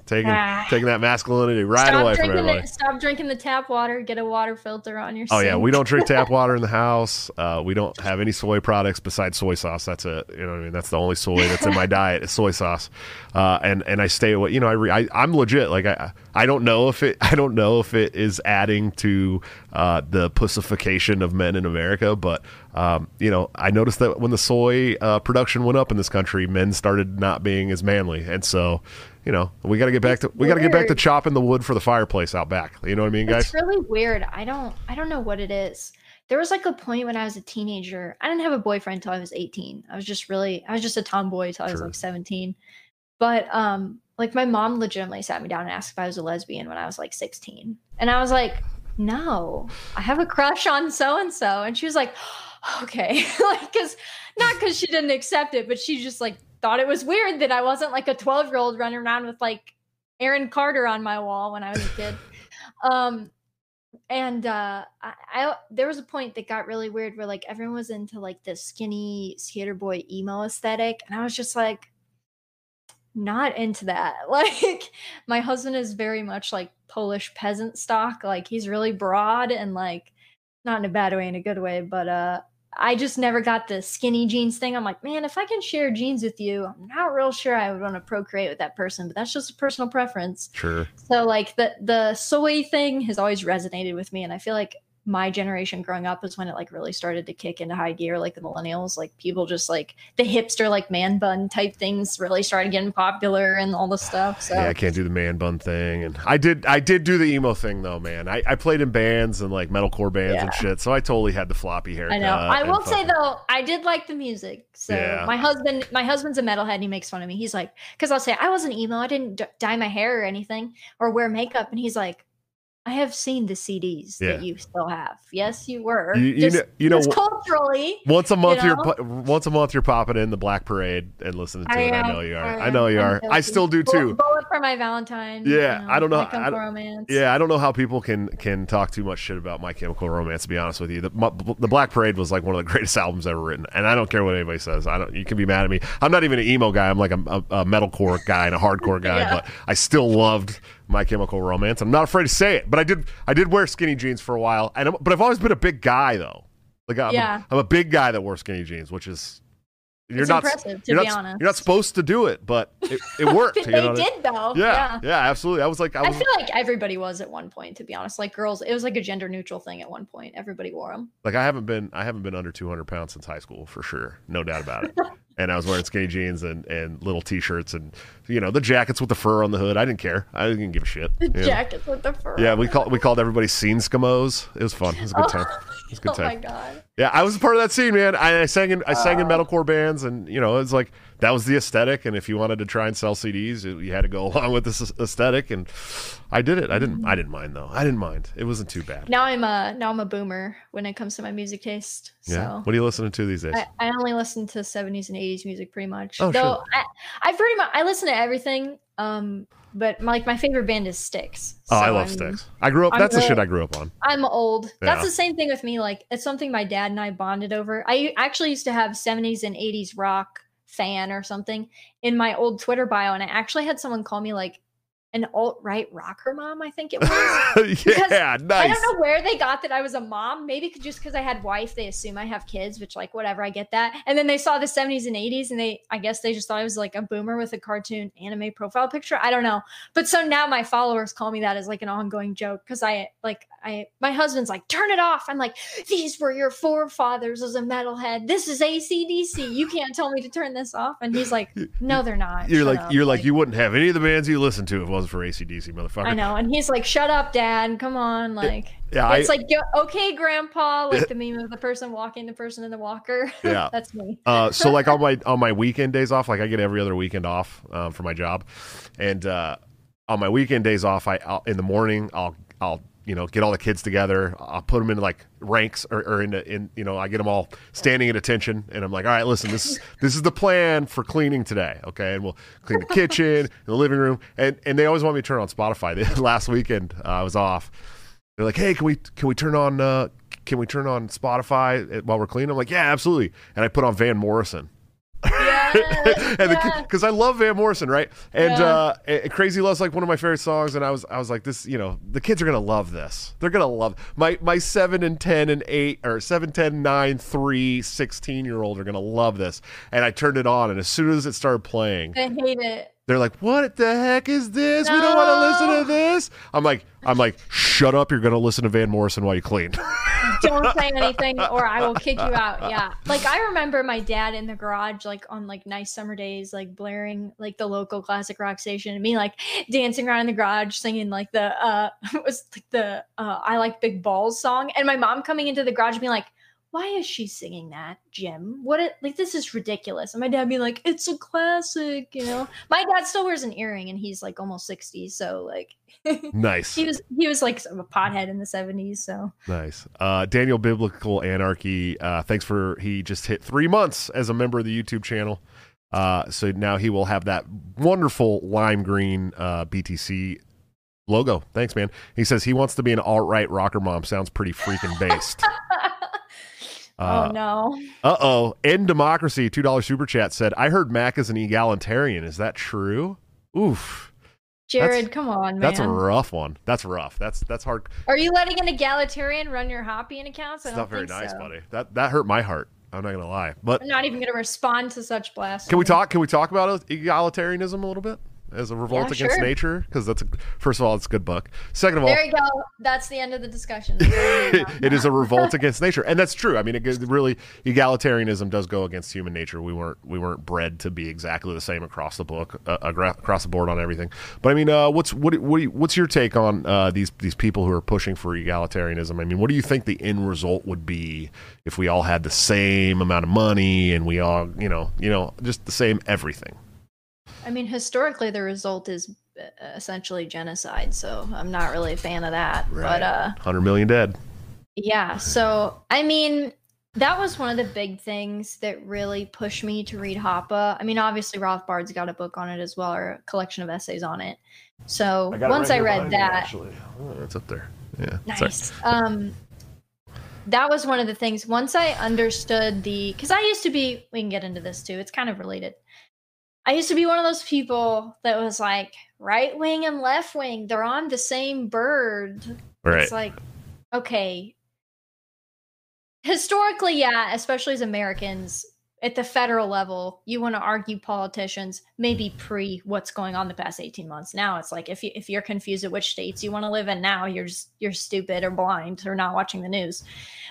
taking ah. taking that masculinity right stop away from everybody. The, stop drinking the tap water. Get a water filter on your. Oh sink. yeah, we don't drink tap water in the house. Uh, we don't have any soy products besides soy sauce. That's it. You know what I mean? That's the only soy that's in my diet is soy sauce. Uh, and and I stay away. You know, I, re, I I'm legit. Like I I don't know if it I don't know if it is adding to uh, the pussification of men in America, but um, you know, I noticed that when the soy uh, production went up in this country, men started not being as manly, and so you know, we got to get back to we got to get back to chopping the wood for the fireplace out back. You know what I mean, guys? It's really weird. I don't I don't know what it is. There was like a point when I was a teenager. I didn't have a boyfriend until I was 18. I was just really I was just a tomboy until I was like 17. But um like my mom legitimately sat me down and asked if I was a lesbian when I was like 16. And I was like, "No. I have a crush on so and so." And she was like, "Okay." like cuz not cuz she didn't accept it, but she just like thought it was weird that I wasn't like a 12 year old running around with like Aaron Carter on my wall when I was a kid. um, and uh, I, I, there was a point that got really weird where like everyone was into like the skinny skater boy emo aesthetic, and I was just like not into that. Like my husband is very much like Polish peasant stock. Like he's really broad and like not in a bad way, in a good way, but uh I just never got the skinny jeans thing. I'm like, man, if I can share jeans with you, I'm not real sure I would want to procreate with that person, but that's just a personal preference. Sure. So like the the soy thing has always resonated with me, and I feel like my generation growing up is when it like really started to kick into high gear, like the millennials, like people just like the hipster like man bun type things really started getting popular and all the stuff. So Yeah, I can't do the man bun thing, and I did. I did do the emo thing though, man. I, I played in bands and like metalcore bands and shit, so I totally had the floppy hair. I know. I will say though, I did like the music. So Yeah. my husband, my husband's a metalhead. And he makes fun of me. He's like, because I'll say I wasn't emo. I didn't d- dye my hair or anything or wear makeup. And he's like, I have seen the CDs Yeah. that you still have. Yes, you were. You- you just, know- you know culturally. Once a month, You you know? are once a month you're popping in the Black Parade and listening to I it. I know you are. I I know you are. I still do too. Bullet for my Valentine. Yeah, I don't know- My I don't- romance. Yeah, I don't know how people can can talk too much shit about My Chemical Romance. To be honest with you, the, mu- the Black Parade was like one of the greatest albums ever written, and I don't care what anybody says. I don't. You can be mad at me. I'm not even an emo guy. I'm like a, a, a metalcore guy and a hardcore guy, Yeah. but I still loved My Chemical Romance. I'm not afraid to say it, but I did. I did wear skinny jeans for a while, and I'm, but I've always been a big guy though. Like I'm, Yeah. a, I'm a big guy that wore skinny jeans, which is. You're It's not. impressive, to you're be not. honest. You're not supposed to do it, but it, it worked. they you know I- did though. Yeah, yeah, absolutely. I was like, I I feel like everybody was at one point, to be honest. Like girls, it was like a gender neutral thing at one point. Everybody wore them. Like I haven't been I haven't been under 200 pounds since high school for sure, no doubt about it. and I was wearing skinny jeans and, and little t-shirts and you know the jackets with the fur on the hood. I didn't care. I didn't give a shit. The you know? jackets with the fur. Yeah, we called we called everybody scene skamos. It was fun. It was a good Oh. time. It was a good Oh my time. god. Yeah, I was a part of that scene, man. I, I sang in I sang in Oh. metalcore bands, and you know it was like that was the aesthetic. And if you wanted to try and sell CDs, you you had to go along with this aesthetic. And I did it. I didn't I didn't mind though. I didn't mind. It wasn't too bad. Now I'm a now I'm a boomer when it comes to my music taste. So Yeah. What are you listening to these days? I, I only listen to 70s and 80s music pretty much. Oh, Though sure. I, I pretty much I listen to everything. Um, but my, like my favorite band is Styx. oh, I love I'm- Styx. I grew up. I'm That's the shit I grew up on. I'm old. That's Yeah. the same thing with me. Like it's something my dad and I bonded over. I actually used to have 70s and 80s rock fan or something in my old Twitter bio, and I actually had someone call me like an alt right rocker mom. I think it was. yeah, nice. I don't know where they got that I was a mom. Maybe just because I had wife, they assume I have kids, which like whatever, I get that. And then they saw the 70s and 80s, and they I guess they just thought I was like a boomer with a cartoon anime profile picture. I don't know. But so now my followers call me that as like an ongoing joke because I like I my husband's like, turn it off. I'm like, these were your forefathers as a metalhead. This is ACDC. You can't tell me to turn this off. And he's like, No, they're not. You're Shut like up." you're like you wouldn't have any of the bands you listen to if it wasn't for ACDC, motherfucker. I know. And he's like, Shut up, dad. Come on. Like Yeah, I, it's like okay grandpa like the meme of the person walking the person in the walker Yeah. that's me uh, so like on my on my weekend days off, like I get every other weekend off um, for my job, and uh, on my weekend days off, I I'll, in the morning I'll I'll you know get all the kids together, I'll put them in like ranks or, or in in you know I get them all standing at attention, and I'm like, all right, listen, this this is the plan for cleaning today, okay, and we'll clean the kitchen, the living room, and and they always want me to turn on Spotify. Last weekend uh, I was off. They're like, "Hey, can we can we turn on uh, can we turn on Spotify while we're cleaning?" I'm like, "Yeah, absolutely." And I put on Van Morrison. and because I love Van Morrison, right? And Yeah. uh, and Crazy Love's like one of my favorite songs, and I was I was like, this, you know, the kids are gonna love this. They're gonna love my my seven and ten and eight or seven, ten, nine, three, 16 year old are gonna love this. And I turned it on, and as soon as it started playing, i hate it they're like, "What the heck is this? We don't want to listen to this." I'm like, I'm like, shut up! You're gonna listen to Van Morrison while you clean. don't say anything or i will kick you out. Yeah. Like i remember my dad in the garage like on like nice summer days like blaring like the local classic rock station and me like dancing around in the garage singing like the uh it was like the uh i like big balls song. And my mom coming into the garage being like why is she singing that, Jim? What it like this is ridiculous. And my dad being like, it's a classic, you know. My dad still wears an earring and he's like almost 60, so like nice. he was he was like a pothead in the 70s, so Nice. Uh, Daniel Biblical Anarchy, uh, thanks for he just hit three months as a member of the YouTube channel. Uh, so now he will have that wonderful lime green uh, BTC logo. Thanks, man. He says he wants to be an alt right rocker mom. Sounds pretty freaking based. Uh, oh no. Uh oh. End Democracy, $2 super chat said, I heard Mac is an egalitarian. Is that true? Oof. Jared, come on, man. That's a rough one. That's rough. That's that's hard. Are you letting an egalitarian run your Hoppian accounts? I It's not very nice, so. buddy. That that hurt my heart. I'm not gonna lie. But I'm not even going to respond to such blasphemy. Can we talk? Can we talk about egalitarianism a little bit? As a revolt Yeah, against sure. nature? Because that's a, first of all, it's a good book. Second of all, There you go. That's the end of the discussion. It is a revolt against nature, and that's true. I mean, it really, egalitarianism does go against human nature. We weren't we weren't bred to be exactly the same across the book, uh, across the board on everything. But I mean, uh, what's what, what what's your take on uh, these these people who are pushing for egalitarianism? I mean, what do you think the end result would be if we all had the same amount of money and we all, you know, you know, just the same everything? I mean, historically, the result is uh, essentially genocide. So I'm not really a fan of that. But uh, hundred million dead. yeah. So I mean, that was one of the big things that really pushed me to read Hoppe. I mean, obviously Rothbard's got a book on it as well, or a collection of essays on it. So once I read that, oh, it's up there. Yeah, sorry. Nice. Um, that was one of the things. Once I understood the, because I used to be, we can get into this too. It's kind of related. I used to be one of those people that was like right wing and left wing. They're on the same bird. Right. It's like, okay. Historically, yeah, especially as Americans at the federal level, you want to argue politicians maybe pre what's going on the past 18 months. Now it's like if you if you're confused at which states you want to live in now, you're just you're stupid or blind or not watching the news.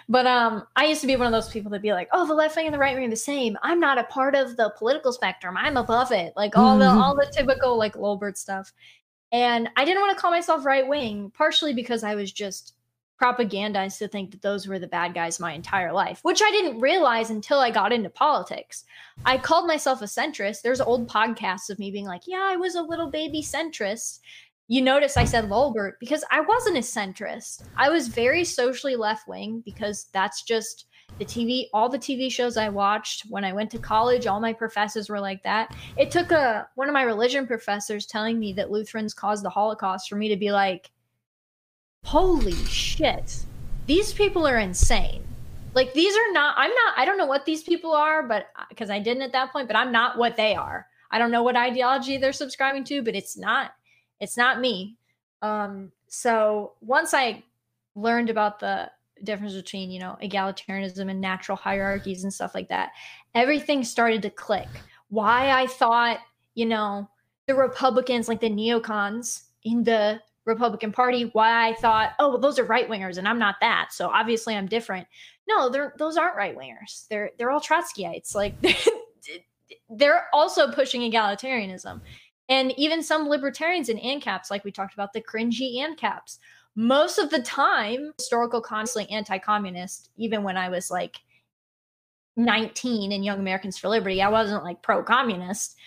But um I used to be one of those people that be like, "Oh, the left wing and the right wing are the same. I'm not a part of the political spectrum. I'm above it." Like all the all the typical like Lolbert stuff. And I didn't want to call myself right wing, partially because I was just propagandized to think that those were the bad guys my entire life, which I didn't realize until I got into politics. I called myself a centrist. There's old podcasts of me being like, yeah, I was a little baby centrist. You notice I said Lolbert because I wasn't a centrist. I was very socially left wing because that's just the TV, all the TV shows I watched when I went to college, all my professors were like that. It took a one of my religion professors telling me that Lutherans caused the Holocaust for me to be like, holy shit. These people are insane. Like these are not i'm not i don't know what these people are but because i didn't at that point but i'm not what they are. I don't know what ideology they're subscribing to but it's not it's not me. Um so once i learned about the difference between you know egalitarianism and natural hierarchies and stuff like that everything started to click. Why i thought you know the republicans like the neocons in the Republican Party, why I thought, oh, well, those are right wingers, and I'm not that, so obviously I'm different. No, they're those aren't right wingers. They're they're all Trotskyites. Like they're also pushing egalitarianism, and even some libertarians in ANCAPs, like we talked about the cringy ANCAPs. Most of the time, historical constantly anti-communist. Even when I was like 19 in Young Americans for Liberty, I wasn't like pro-communist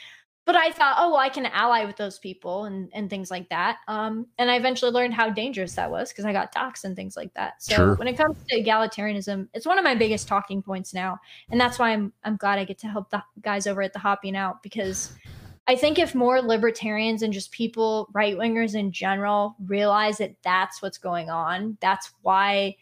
but I thought, oh, well, I can ally with those people and, and things like that. Um, and I eventually learned how dangerous that was because I got doxxed and things like that. So Sure. when it comes to egalitarianism, it's one of my biggest talking points now, and that's why I'm I'm glad I get to help the guys over at the Hopping Out because I think if more libertarians and just people right wingers in general realize that that's what's going on, that's why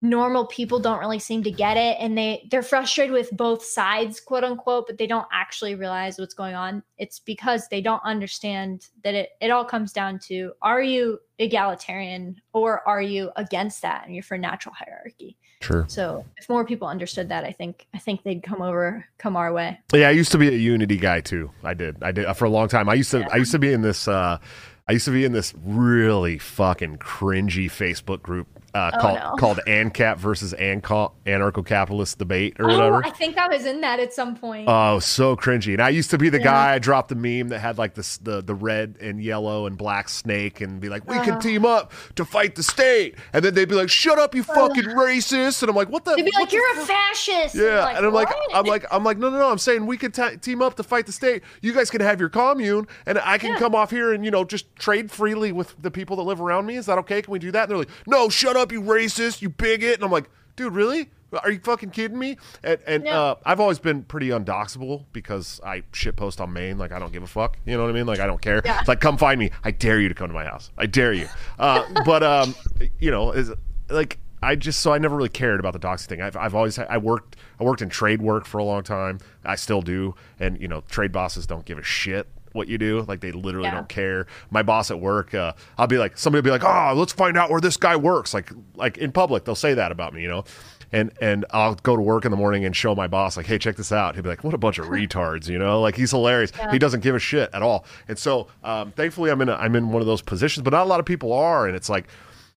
normal people don't really seem to get it and they they're frustrated with both sides quote unquote but they don't actually realize what's going on it's because they don't understand that it it all comes down to are you egalitarian or are you against that and you're for natural hierarchy Sure. so if more people understood that i think i think they'd come over come our way Yeah, I used to be a Unity guy too. I did. I did uh, for a long time. I used to. I used to be in this. Uh, I used to be in this really fucking cringy Facebook group uh, Oh, called no. called ANCAP versus Anco- anarcho capitalist debate or whatever. oh i think i was in that at some point Oh, so cringy. And I used to be the Yeah. guy I dropped the meme that had like this the the red and yellow and black snake and be like, We can Uh. team up to fight the state. And then they'd be like, Shut up, you fucking racist. And I'm like, What the they'd be like you're a fuck?" fascist Yeah, and I'm like? I'm like, I'm like, no, no, no. I'm saying we could ta team up to fight the state. You guys can have your commune, and I can Yeah. come off here and you know just trade freely with the people that live around me. Is that okay? Can we do that? And they're like, no, shut up, you racist, you bigot. And I'm like, dude, really? Are you fucking kidding me? And, and Yeah. uh, I've always been pretty undoxable because I shit post on main. Like I don't give a fuck. You know what I mean? Like I don't care. Yeah. It's like come find me. I dare you to come to my house. I dare you. Uh, but um, you know, is like I just so I never really cared about the doxing thing. I've, I've always I worked I worked in trade work for a long time. I still do, and you know, trade bosses don't give a shit what you do. Like they literally Yeah. don't care. My boss at work, uh, I'll be like, somebody will be like, oh, let's find out where this guy works. Like like in public, they'll say that about me, you know. and and I'll go to work in the morning and show my boss like, "Hey, check this out." He'd be like, "What a bunch of retards," you know? Like he's hilarious. Yeah. He doesn't give a shit at all. And so, um, thankfully, I'm in a, I'm in one of those positions, but not a lot of people are. And it's like,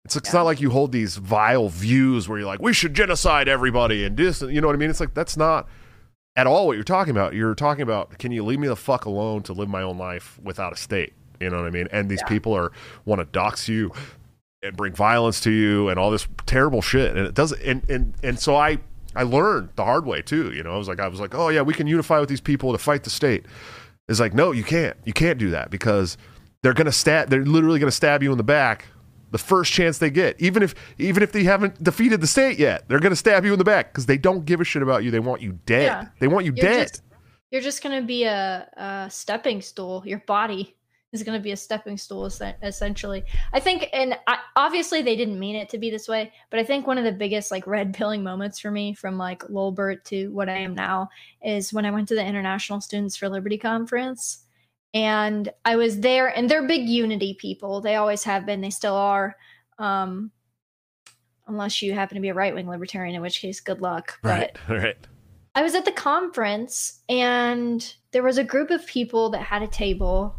it's it's not like you hold these vile views where you're like, we should genocide everybody and this, you know what I mean? It's like that's not at all what you're talking about. You're talking about, can you leave me the fuck alone to live my own life without a state? You know what I mean? And these people are want to dox you and bring violence to you and all this terrible shit. And it doesn't. And and and so I I learned the hard way too. You know, I was like I was like, oh yeah, we can unify with these people to fight the state. It's like no, you can't. You can't do that because they're gonna stab. They're literally gonna stab you in the back the first chance they get. Even if even if they haven't defeated the state yet, they're gonna stab you in the back because they don't give a shit about you. They want you dead. Yeah. They want you You're dead. just- You're just gonna be a, a stepping stool. Your body is gonna be a stepping stool, essentially. I think, and I, obviously they didn't mean it to be this way, but I think one of the biggest like red pilling moments for me, from like Lolbert to what I am now, is when I went to the International Students for Liberty conference, and I was there, and they're big unity people. They always have been. They still are. Um, unless you happen to be a right wing libertarian, in which case, good luck. But right. Right. I was at the conference and there was a group of people that had a table.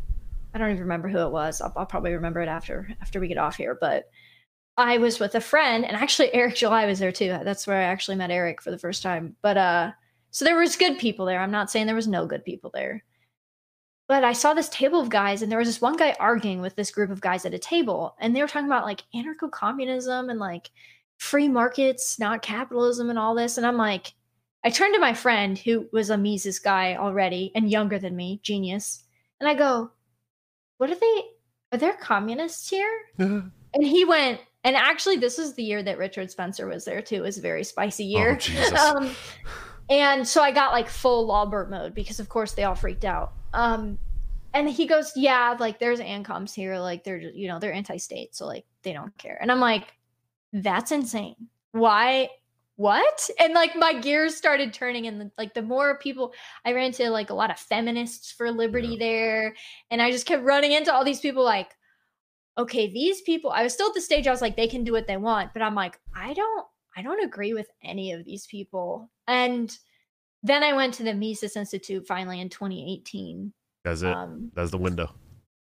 I don't even remember who it was. I'll, I'll probably remember it after after we get off here. But I was with a friend, and actually Eric July was there too. That's where I actually met Eric for the first time. But uh, so there was good people there. I'm not saying there was no good people there. But I saw this table of guys, and there was this one guy arguing with this group of guys at a table, and they were talking about like anarcho communism and like free markets, not capitalism, and all this. And I'm like, I turned to my friend who was a Mises guy already and younger than me, genius, and I go, "What are they? Are there communists here?" and he went, and actually, this is the year that Richard Spencer was there too. It was a very spicy year. Oh, um, and so I got like full Lolbert mode because, of course, they all freaked out. Um, and he goes, "Yeah, like there's ancoms here, like they're just, you know they're anti-state, so like they don't care." And I'm like, "That's insane. Why?" What? And like my gears started turning, and the, like the more people I ran into, like a lot of feminists for liberty there, and I just kept running into all these people. Like, okay, these people. I was still at the stage. I was like, they can do what they want, but I'm like, I don't, I don't agree with any of these people. And then I went to the Mises Institute finally in 2018. That's it. Um, That's the window.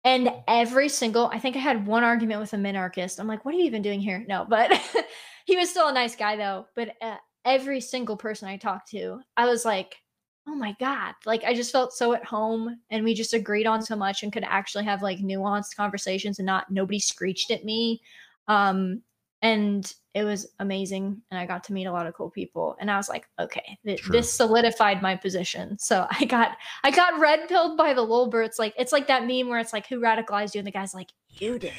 and every single, I think I had one argument with a minarchist. I'm like, what are you even doing here? No, but he was still a nice guy though. But uh, every single person I talked to, I was like, oh my God. Like, I just felt so at home and we just agreed on so much and could actually have like nuanced conversations and not nobody screeched at me. Um, and it was amazing. And I got to meet a lot of cool people. And I was like, okay, th- this solidified my position. So I got I got red pilled by the Lolbert. It's like it's like that meme where it's like, who radicalized you? And the guy's like, you did.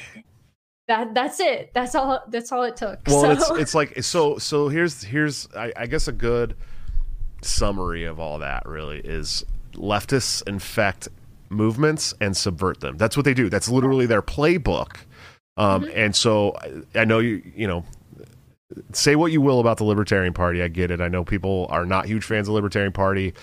That that's it. That's all. That's all it took. Well, so, it's it's like so so. Here's here's I, I guess a good summary of all that really is leftists infect movements and subvert them. That's what they do. That's literally their playbook. Um, And so I, I know you you know say what you will about the Libertarian Party. I get it. I know people are not huge fans of the Libertarian Party.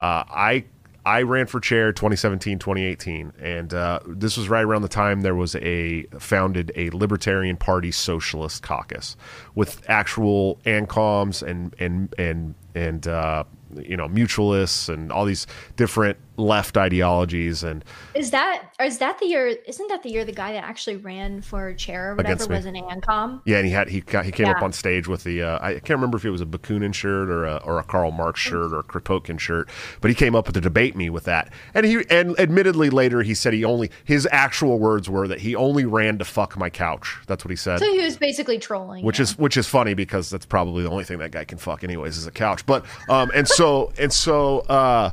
Uh, I I ran for chair 2017, 2018, and uh, this was right around the time there was a founded a Libertarian Party Socialist Caucus with actual ANCOMs and and and and uh, you know mutualists and all these different left ideologies and is that or is that the year? Isn't that the year the guy that actually ran for chair or whatever was an ANCOM? Yeah, and he had he got, he came up on stage with the uh, I can't remember if it was a Bakunin shirt or a or a Karl Marx shirt or a Kropotkin shirt, but he came up to debate me with that. And he and admittedly later he said he only his actual words were that he only ran to fuck my couch. That's what he said. So he was basically trolling. Which yeah. is which is funny because that's probably the only thing that guy can fuck anyways is a couch. But um and so and so uh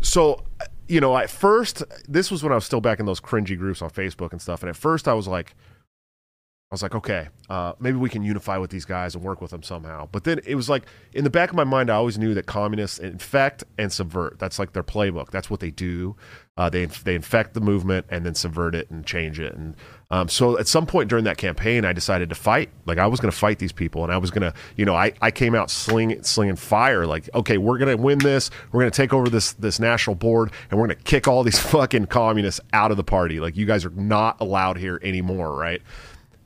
so you know at first this was when i was still back in those cringy groups on facebook and stuff and at first i was like i was like okay uh, maybe we can unify with these guys and work with them somehow. But then it was like in the back of my mind i always knew that communists infect and subvert. That's like their playbook. That's what they do. Uh, they, they infect the movement and then subvert it and change it. And um, so at some point during that campaign i decided to fight. Like i was going to fight these people and i was going to you know I, I came out sling, slinging fire like okay we're going to win this. We're going to take over this this national board and we're going to kick all these fucking communists out of the party. Like you guys are not allowed here anymore right?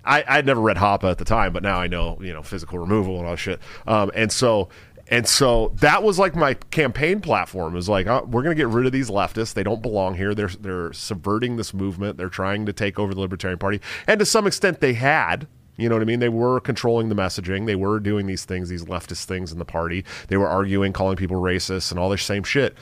I I'd never read Hoppe at the time, but now I know you know physical removal and all that shit. Um, and so and so that was like my campaign platform. Was like uh, we're going to get rid of these leftists. They don't belong here. They're they're subverting this movement. They're trying to take over the Libertarian Party, and to some extent they had. You know what I mean? They were controlling the messaging. They were doing these things, these leftist things in the party. They were arguing, calling people racist, and all this same shit.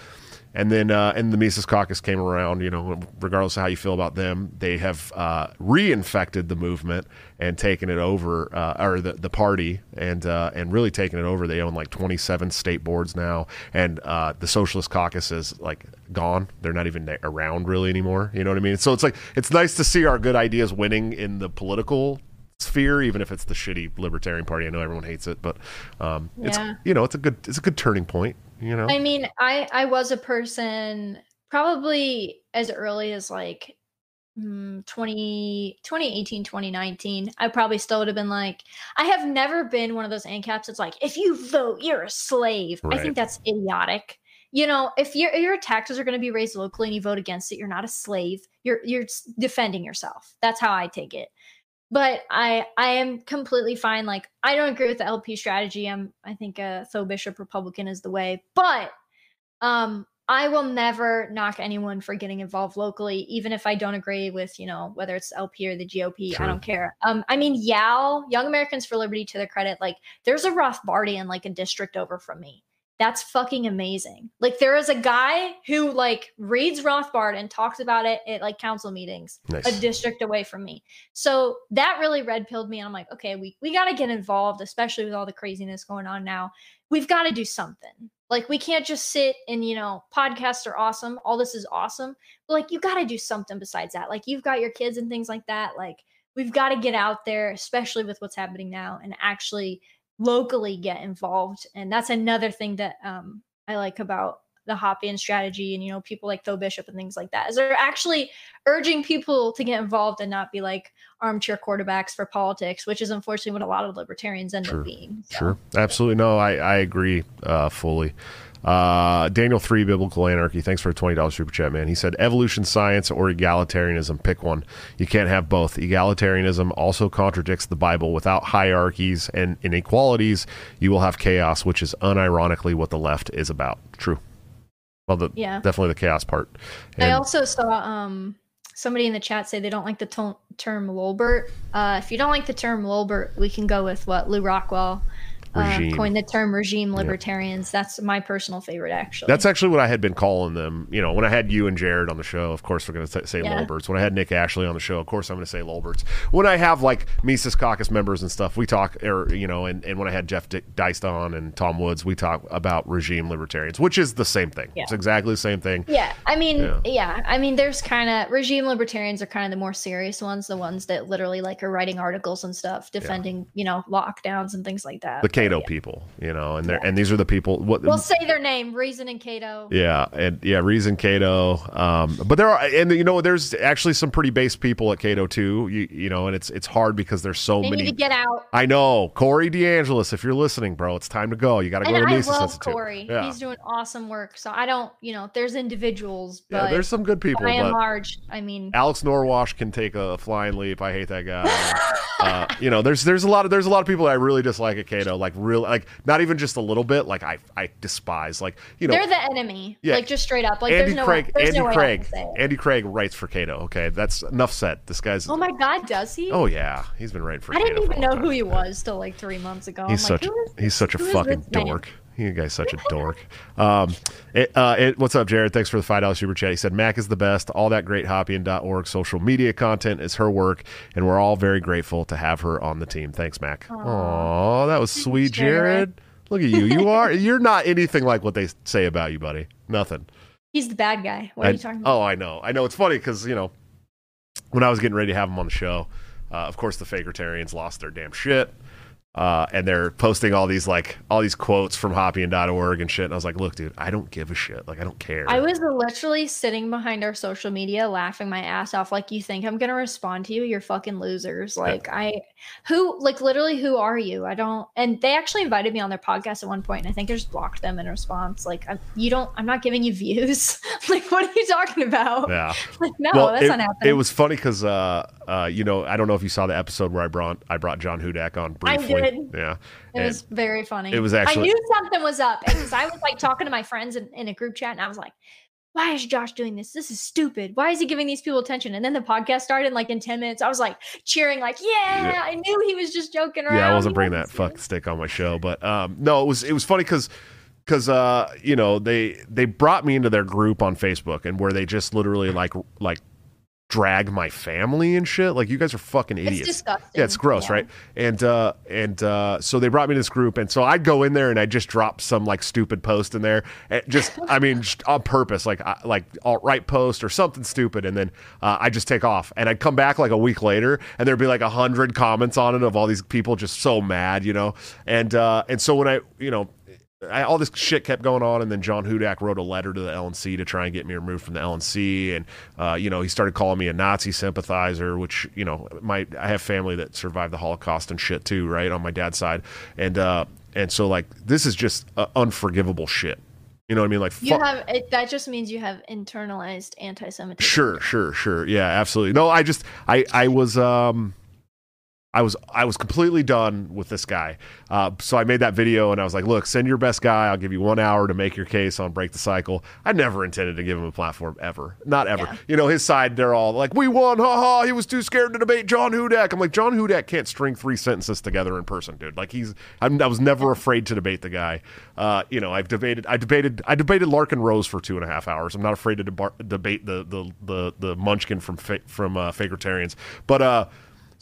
And then, uh, and the Mises Caucus came around. You know, regardless of how you feel about them, they have uh, reinfected the movement and taken it over, uh, or the, the party, and uh, and really taken it over. They own like 27 state boards now, and uh, the Socialist Caucus is like gone. They're not even around really anymore. You know what I mean? So it's like it's nice to see our good ideas winning in the political sphere, even if it's the shitty Libertarian Party. I know everyone hates it, but um, it's you know it's a good it's a good turning point. You know, I mean, I I was a person probably as early as like mm, 20, 2018, 2019. I probably still would have been like, I have never been one of those ANCAPs. It's like, if you vote, you're a slave. I think that's idiotic. You know, if your your taxes are going to be raised locally and you vote against it, you're not a slave. You're you're defending yourself. That's how I take it. But I I am completely fine. Like I don't agree with the LP strategy. I'm I think a Tho Bishop Republican is the way. But um I will never knock anyone for getting involved locally, even if I don't agree with, you know, whether it's LP or the GOP. I don't care. Um, I mean, YAL, Young Americans for Liberty, to their credit, like there's a Rothbardian like a district over from me. That's fucking amazing. Like there is a guy who like reads Rothbard and talks about it at like council meetings nice. a district away from me. So that really red pilled me. And I'm like, okay, we, we got to get involved, especially with all the craziness going on now. We've got to do something. Like, we can't just sit and, you know, podcasts are awesome. All this is awesome. But like, you got to do something besides that. Like, you've got your kids and things like that. Like, we've got to get out there, especially with what's happening now, and actually locally get involved. And that's another thing that um, I like about the Hoppian strategy and, you know, people like Tho Bishop and things like that is they're actually urging people to get involved and not be like armchair quarterbacks for politics, which is unfortunately what a lot of libertarians end Sure. up being. So, Sure, absolutely. No, I I agree uh, fully. Uh, Daniel three biblical anarchy. Thanks for a twenty dollars super chat, man. He said evolution science or egalitarianism. Pick one. You can't have both. Egalitarianism also contradicts the Bible. Without hierarchies and inequalities, you will have chaos, which is unironically what the left is about. True. Well, the, Yeah. definitely the chaos part. I also saw um somebody in the chat say they don't like the to- term Lolbert. Uh, if you don't like the term Lolbert, we can go with what Lew Rockwell uh, coined the term regime libertarians. That's my personal favorite, actually. That's actually what I had been calling them. You know, when I had you and Jared on the show, of course we're going to say Yeah. Lolberts. When I had Nick Ashley on the show, of course I'm going to say Lolberts. When I have like Mises Caucus members and stuff, we talk, or you know, and, and when I had Jeff D- Deist on and Tom Woods, we talk about regime libertarians, which is the same thing. Yeah. It's exactly the same thing. Yeah, I mean, Yeah. yeah, I mean, there's kind of regime libertarians are kind of the more serious ones, the ones that literally like are writing articles and stuff, defending, you know, lockdowns and things like that. The Cato yeah. people, you know, and they're and these are the people. What We'll say their name, Reason and Cato. Yeah, and yeah, Reason Cato. Um, but there are, and you know, there's actually some pretty base people at Cato too. You, you know, and it's it's hard because there's so They many. need to get out. I know Corey DeAngelis. If you're listening, bro, it's time to go. You got to go to I Mises love Institute. Corey. Yeah, He's doing awesome work. So I don't, you know, there's individuals, but yeah. There's some good people, by and large, I mean, Alex Nowrasteh can take a flying leap. I hate that guy. uh, you know, there's there's a lot of there's a lot of people that I really dislike at Cato. Like real, like not even just a little bit. Like I I despise. Like you know, they're the enemy. Yeah. Like just straight up. Like Andy there's no Craig. way, there's Andy no Craig. Andy Craig writes for Cato. Okay, that's enough said. This guy's. Oh my God, does he? Oh yeah, he's been writing for. I didn't even know time. who he was till like three months ago. He's I'm such like, is he's such a fucking dork. man? You guy's such a dork. Um, it, uh, it, what's up, Jared? Thanks for the five dollars super chat. He said Mac is the best. All that great Hoppian.org social media content is her work, and we're all very grateful to have her on the team. Thanks, Mac. Aw, that was sweet, Jared. Jared. Look at you. You are you're not anything like what they say about you, buddy. Nothing. He's the bad guy. What are I- you talking about? Oh, I know. I know. It's funny because you know when I was getting ready to have him on the show, uh, of course the Fakertarians lost their damn shit. Uh, and they're posting all these like all these quotes from Hoppian.org and shit. And I was like, look, dude, I don't give a shit. Like, I don't care. I was literally sitting behind our social media laughing my ass off. Like, you think I'm gonna respond to you? You're fucking losers. Like, I, who, like, literally, who are you? I don't. And they actually invited me on their podcast at one point, and I think I just blocked them in response. Like, I, you don't. I'm not giving you views. like, what are you talking about? yeah. Like, no, well, that's it, not happening. it was funny because uh, uh, you know, I don't know if you saw the episode where I brought I brought John Hudak on briefly. Did. Yeah, It And- was very funny. it was actually- I knew something was up because I was like talking to my friends in, in a group chat, and I was like, "Why is Josh doing this? This is stupid. Why is he giving these people attention?" And then the podcast started. And like in ten minutes, I was like cheering, like, "Yeah!" Yeah. I knew he was just joking around. Yeah, I wasn't bringing that fuck stick on my show, but um, no, it was it was funny because because uh, you know they they brought me into their group on Facebook and where they just literally like like drag my family and shit. Like you guys are fucking idiots. It's disgusting. Yeah, it's gross, Yeah. right? And uh and uh so they brought me to this group and so I'd go in there and I just drop some like stupid post in there. And just I mean just on purpose, like I- like alt right post or something stupid and then uh, I just take off. And I'd come back like a week later and there'd be like a hundred comments on it of all these people just so mad, you know. And uh and so when I you know I, all this shit kept going on, and then John Hudak wrote a letter to the LNC to try and get me removed from the LNC, and uh, you know he started calling me a Nazi sympathizer, which you know my I have family that survived the Holocaust and shit too, right on my dad's side, and uh, and so like this is just uh, unforgivable shit. You know what I mean? Like You fuck- have it, that just means you have internalized anti-Semitism. Sure, sure, sure. Yeah, absolutely. No, I just I I was um I was I was completely done with this guy. Uh, so I made that video and I was like, look, send your best guy. I'll give you one hour to make your case on break the cycle. I never intended to give him a platform ever, not ever. Yeah. You know, his side they're all like, we won, ha ha. He was too scared to debate John Hudak. I'm like, John Hudak can't string three sentences together in person, dude. Like he's I'm, I was never afraid to debate the guy. Uh, you know, I've debated I debated I debated Larken Rose for two and a half hours. I'm not afraid to debar- debate the the the the Munchkin from fa- from uh, Fakertarians, but uh.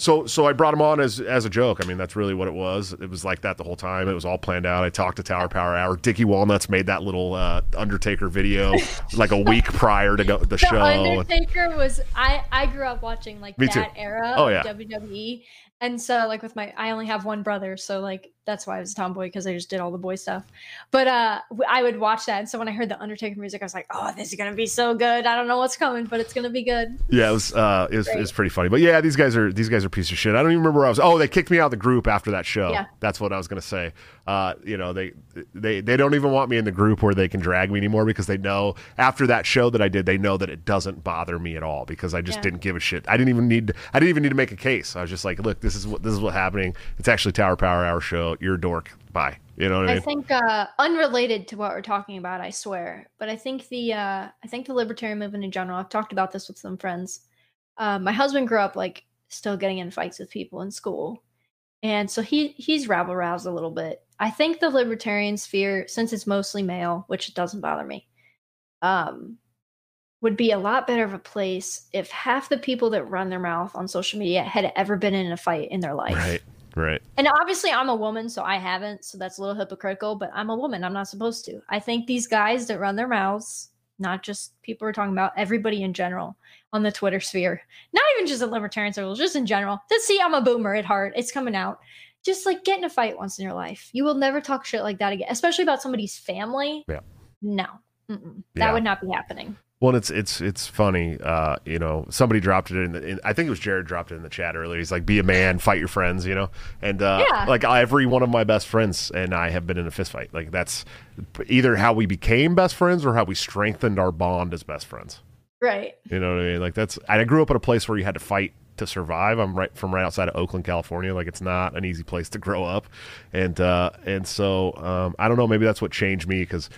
So, so I brought him on as as a joke. I mean, that's really what it was. It was like that the whole time. It was all planned out. I talked to Tower Power Hour. Dickie Walnuts made that little uh, Undertaker video like a week prior to go the, The show. Undertaker was I I grew up watching like Me that too. era Oh, of yeah. WWE. And so like with my I only have one brother, so like that's why I was a tomboy because I just did all the boy stuff. But uh I would watch that and so when I heard the Undertaker music I was like, "Oh, this is going to be so good. I don't know what's coming, but it's going to be good." Yeah, it was uh, it was, it was pretty funny. But yeah, these guys are these guys are piece of shit. I don't even remember where I was. Oh, they kicked me out of the group after that show. Yeah. That's what I was gonna say. Uh, you know, they they they don't even want me in the group where they can drag me anymore because they know after that show that I did, they know that it doesn't bother me at all because I just Yeah. didn't give a shit. I didn't even need I didn't even need to make a case. I was just like, look, this is what this is what's happening. It's actually Tower Power Hour show. You're a dork. Bye. You know what I I think uh unrelated to what we're talking about, I swear, but I think the uh I think the libertarian movement in general, I've talked about this with some friends. Uh, my husband grew up like still getting in fights with people in school. And so he he's rabble roused a little bit. I think the libertarian sphere, since it's mostly male, which it doesn't bother me, um, would be a lot better of a place if half the people that run their mouth on social media had ever been in a fight in their life. right. Right. And obviously, I'm a woman, so I haven't. So that's a little hypocritical, but I'm a woman. I'm not supposed to. I think these guys that run their mouths, not just people we're talking about, everybody in general on the Twitter sphere, not even just in libertarian circles, just in general. Just see, I'm a boomer at heart. It's coming out. Just like get in a fight once in your life. You will never talk shit like that again, especially about somebody's family. Yeah. No. Mm-mm. Yeah. That would not be happening. Well, it's it's it's funny. Uh, you know, somebody dropped it in, the, in. I think it was Jared dropped it in the chat earlier. He's like, "Be a man, fight your friends." You know, and uh, Yeah. like every one of my best friends and I have been in a fist fight. Like that's either how we became best friends or how we strengthened our bond as best friends. Right. You know what I mean? Like that's. I grew up in a place where you had to fight to survive. I'm right from right outside of Oakland, California. Like it's not an easy place to grow up, and uh, and so um, I don't know. Maybe that's what changed me because.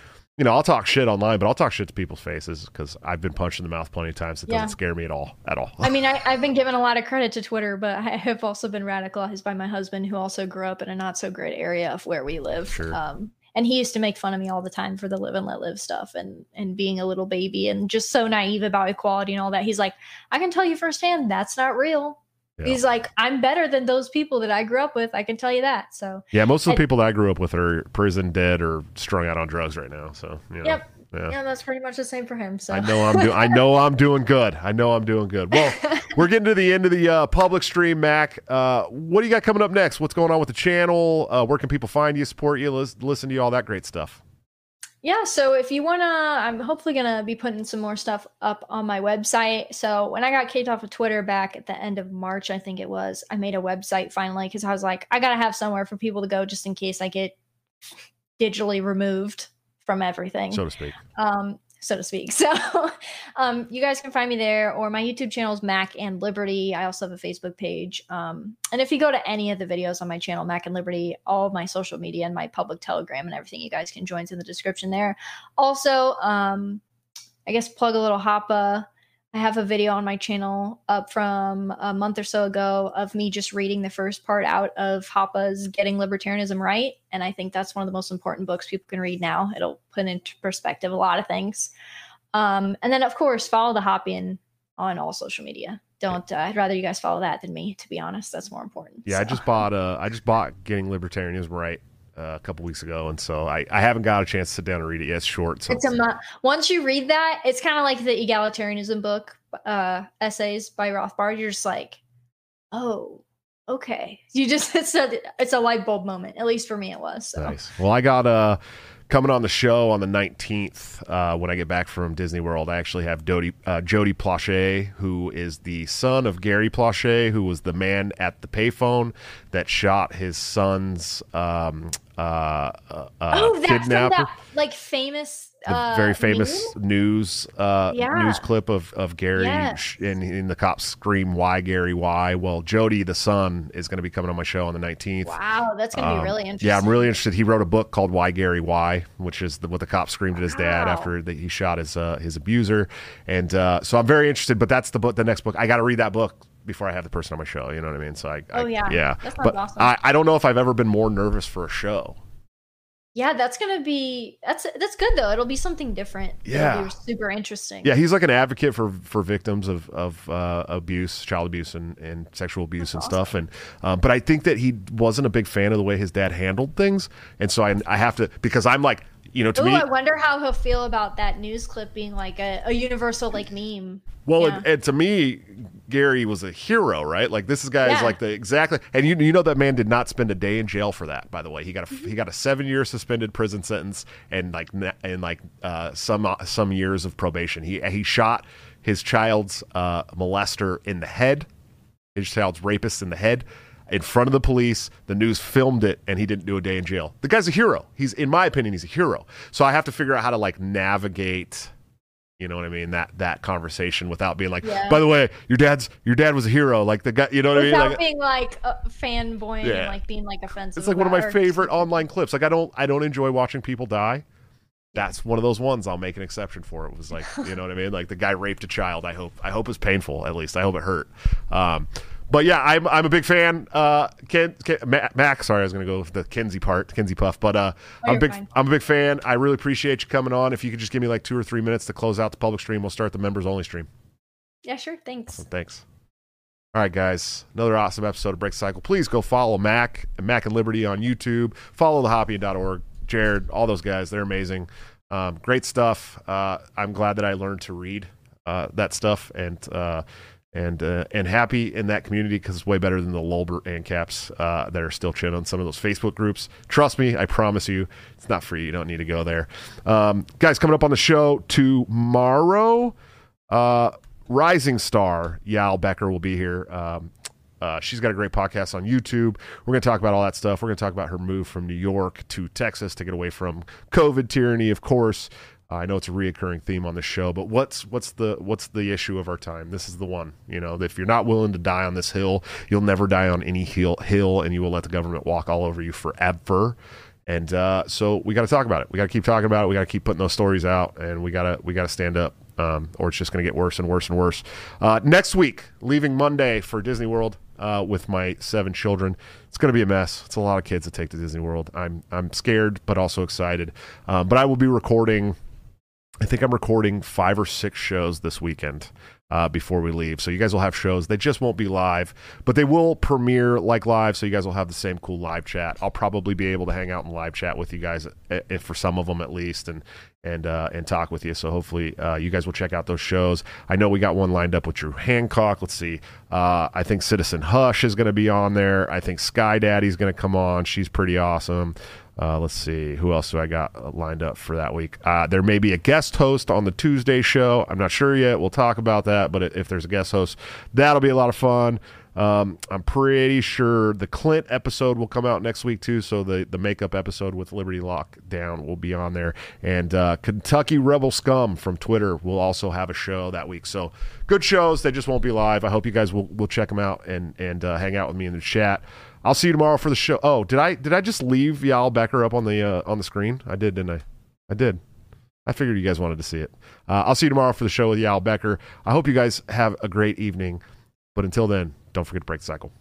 You know, I'll talk shit online, but I'll talk shit to people's faces because I've been punched in the mouth plenty of times. It Yeah. doesn't scare me at all. At all. I mean, I, I've been given a lot of credit to Twitter, but I have also been radicalized by my husband, who also grew up in a not so great area of where we live. Sure. Um, and he used to make fun of me all the time for the live and let live stuff and and being a little baby and just so naive about equality and all that. He's like, I can tell you firsthand that's not real. Yeah. He's like, I'm better than those people that I grew up with. I can tell you that. So Yeah, most of the And- people that I grew up with are prison, dead, or strung out on drugs right now. So, you know, Yep. yeah. yeah, that's pretty much the same for him. So I know I'm doing. I know I'm doing good. I know I'm doing good. Well, we're getting to the end of the uh, public stream, Mac. Uh, what do you got coming up next? What's going on with the channel? Uh, where can people find you, support you, lis- listen to you, all that great stuff? Yeah, so if you wanna, I'm hopefully gonna be putting some more stuff up on my website. So when I got kicked off of Twitter back at the end of March, I think it was, I made a website finally because I was like, I gotta have somewhere for people to go just in case I get digitally removed from everything. So to speak. Um, so to speak. So um, you guys can find me there, or my YouTube channel is Mac and Liberty. I also have a Facebook page. Um, and if you go to any of the videos on my channel, Mac and Liberty, all my social media and my public telegram and everything, you guys can join in the description there. Also, um, I guess plug a little Hoppa. I have a video on my channel up from a month or so ago of me just reading the first part out of Hoppe's Getting Libertarianism Right. And I think that's one of the most important books people can read now. It'll put into perspective a lot of things. Um, and then, of course, follow the Hoppian on all social media. Don't. Uh, I'd rather you guys follow that than me. To be honest, that's more important. Yeah, I just bought. Uh, I just bought Getting Libertarianism Right uh, a couple weeks ago, and so I, I haven't got a chance to sit down and read it yet. It's short, so It's a mu- once you read that, it's kind of like the egalitarianism book uh, essays by Rothbard. You're just like, oh, okay. You just it's a it's a light bulb moment. At least for me, it was. So. Nice. Well, I got uh coming on the show on the 19th uh, when I get back from Disney World. I actually have Dodie, uh, Jody Plauché, who is the son of Gary Plauché, who was the man at the payphone that shot his son's um, uh, uh, uh, oh, that's kidnapper. that like famous, the uh, very famous news uh, Yeah. news clip of of Gary Yes. and, and the cops scream why Gary why well Jody the son is going to be coming on my show on the 19th Wow, that's gonna Um, be really interesting. yeah, I'm really interested. He wrote a book called "Why Gary Why," which is the, what the cop screamed at his dad after that he shot his uh, his abuser, and uh, so I'm very interested. But that's the book, the next book. I got to read that book before I have the person on my show. You know what I mean? So I, I Oh, yeah. yeah. That sounds but awesome. I, I don't know if I've ever been more nervous for a show. Yeah, that's gonna be that's that's good though. It'll be something different. It'll Yeah. be super interesting. Yeah, he's like an advocate for for victims of of uh, abuse, child abuse, and, and sexual abuse and That's stuff. And um, but I think that he wasn't a big fan of the way his dad handled things, and so I I have to because I'm like you know to Ooh, me I wonder how he'll feel about that news clip being like a, a universal like meme. Well, Yeah. and, and to me, Gary was a hero, right? Like this guy is Yeah. like the exactly, and you you know that man did not spend a day in jail for that. By the way, he got a he got a seven year suspended prison sentence and like and like uh, some uh, some years of probation. He he shot his child's uh, molester in the head, his child's rapist in the head. In front of the police, the news filmed it, and he didn't do a day in jail. The guy's a hero. He's, in my opinion, he's a hero. So I have to figure out how to like navigate you know what I mean? That that conversation without being like, Yeah. by the way, your dad's your dad was a hero. Like the guy, you know what I mean? Without Like, being like a fanboying Yeah. and like being like offensive. it's like one of my favorite online clips. Like I don't I don't enjoy watching people die. That's one of those ones I'll make an exception for. It was like, you know what I mean? Like the guy raped a child. I hope I hope it's painful at least. I hope it hurt. Um, but yeah, I'm I'm a big fan. Uh, Ken, Ken Mac, sorry, I was gonna go with the Kenzie part, Kenzie Puff, but uh, Oh, I'm a big fine. I'm a big fan. I really appreciate you coming on. If you could just give me like two or three minutes to close out the public stream, we'll start the members only stream. Yeah, sure. Thanks. So thanks. All right, guys. Another awesome episode of Break Cycle. Please go follow Mac and Mac and Liberty on YouTube. Follow the Hoppian.org. Jared, all those guys, they're amazing. Um, great stuff. Uh, I'm glad that I learned to read uh, that stuff and uh, and uh, and happy in that community because it's way better than the Lolbert and Caps uh, that are still chin on some of those Facebook groups. Trust me, I promise you, it's not free. You don't need to go there. Um, guys, coming up on the show tomorrow. Uh, rising star Yal Becker will be here. Um, uh, she's got a great podcast on YouTube. We're going to talk about all that stuff. We're going to talk about her move from New York to Texas to get away from COVID tyranny, of course. Uh, I know it's a reoccurring theme on the show, but what's what's the what's the issue of our time? This is the one. You know, if you're not willing to die on this hill, you'll never die on any hill, hill and you will let the government walk all over you forever. And uh, so we got to talk about it. We got to keep talking about it. We got to keep putting those stories out, and we got to we got to stand up, um, or it's just to get worse and worse and worse. Uh, next week, leaving Monday for Disney World uh, with my seven children. It's going to be a mess. It's a lot of kids to take to Disney World. I'm I'm scared, but also excited. Um, but I will be recording. I think I'm recording five or six shows this weekend uh, before we leave. So you guys will have shows. They just won't be live, but they will premiere like live. So you guys will have the same cool live chat. I'll probably be able to hang out and live chat with you guys, if for some of them at least, and and uh, and talk with you. So hopefully uh, you guys will check out those shows. I know we got one lined up with Drew Hancock. Let's see. Uh, I think Citizen Hush is going to be on there. I think Sky Daddy's going to come on. She's pretty awesome. Uh, let's see who else do I got lined up for that week. Uh, there may be a guest host on the Tuesday show. I'm not sure yet. We'll talk about that. But if there's a guest host, that'll be a lot of fun. Um, I'm pretty sure the Clint episode will come out next week too. So the the makeup episode with Liberty Lockdown will be on there, and uh, Kentucky Rebel Scum from Twitter will also have a show that week. So good shows. They just won't be live. I hope you guys will will check them out and and uh, hang out with me in the chat. I'll see you tomorrow for the show. Oh, did I did I just leave Yal Becker up on the uh, on the screen? I did, didn't I? I did. I figured you guys wanted to see it. Uh, I'll see you tomorrow for the show with Yal Becker. I hope you guys have a great evening. But until then, don't forget to break the cycle.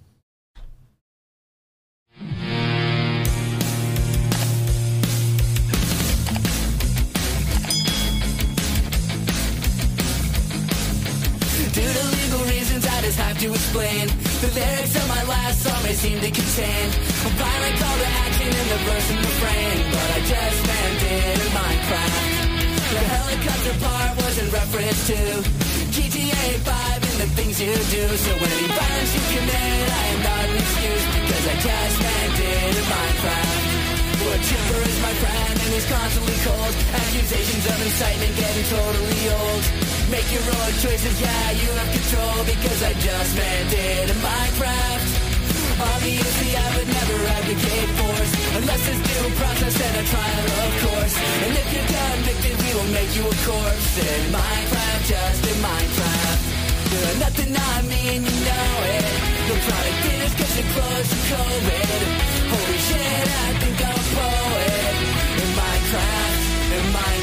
I have to explain. The lyrics of my last song may seem to contain a violent call to action in the verse and refrain, but I just it in Minecraft. The helicopter part was in reference to GTA 5 and the things you do. So any violence you commit, I am not an excuse because I just it in Minecraft. Wood chipper is my friend and he's constantly cold. Accusations of incitement getting totally old. Make your own choices, yeah, you have control Because I just landed in Minecraft. Obviously I would never advocate force. Unless it's due process and a trial, of course. And if you're convicted, we will make you a corpse. In Minecraft, just in Minecraft. You're nothing I mean, you know it. The product is cause you're close to COVID. Holy shit, I think I'm a poet In Minecraft, in Minecraft.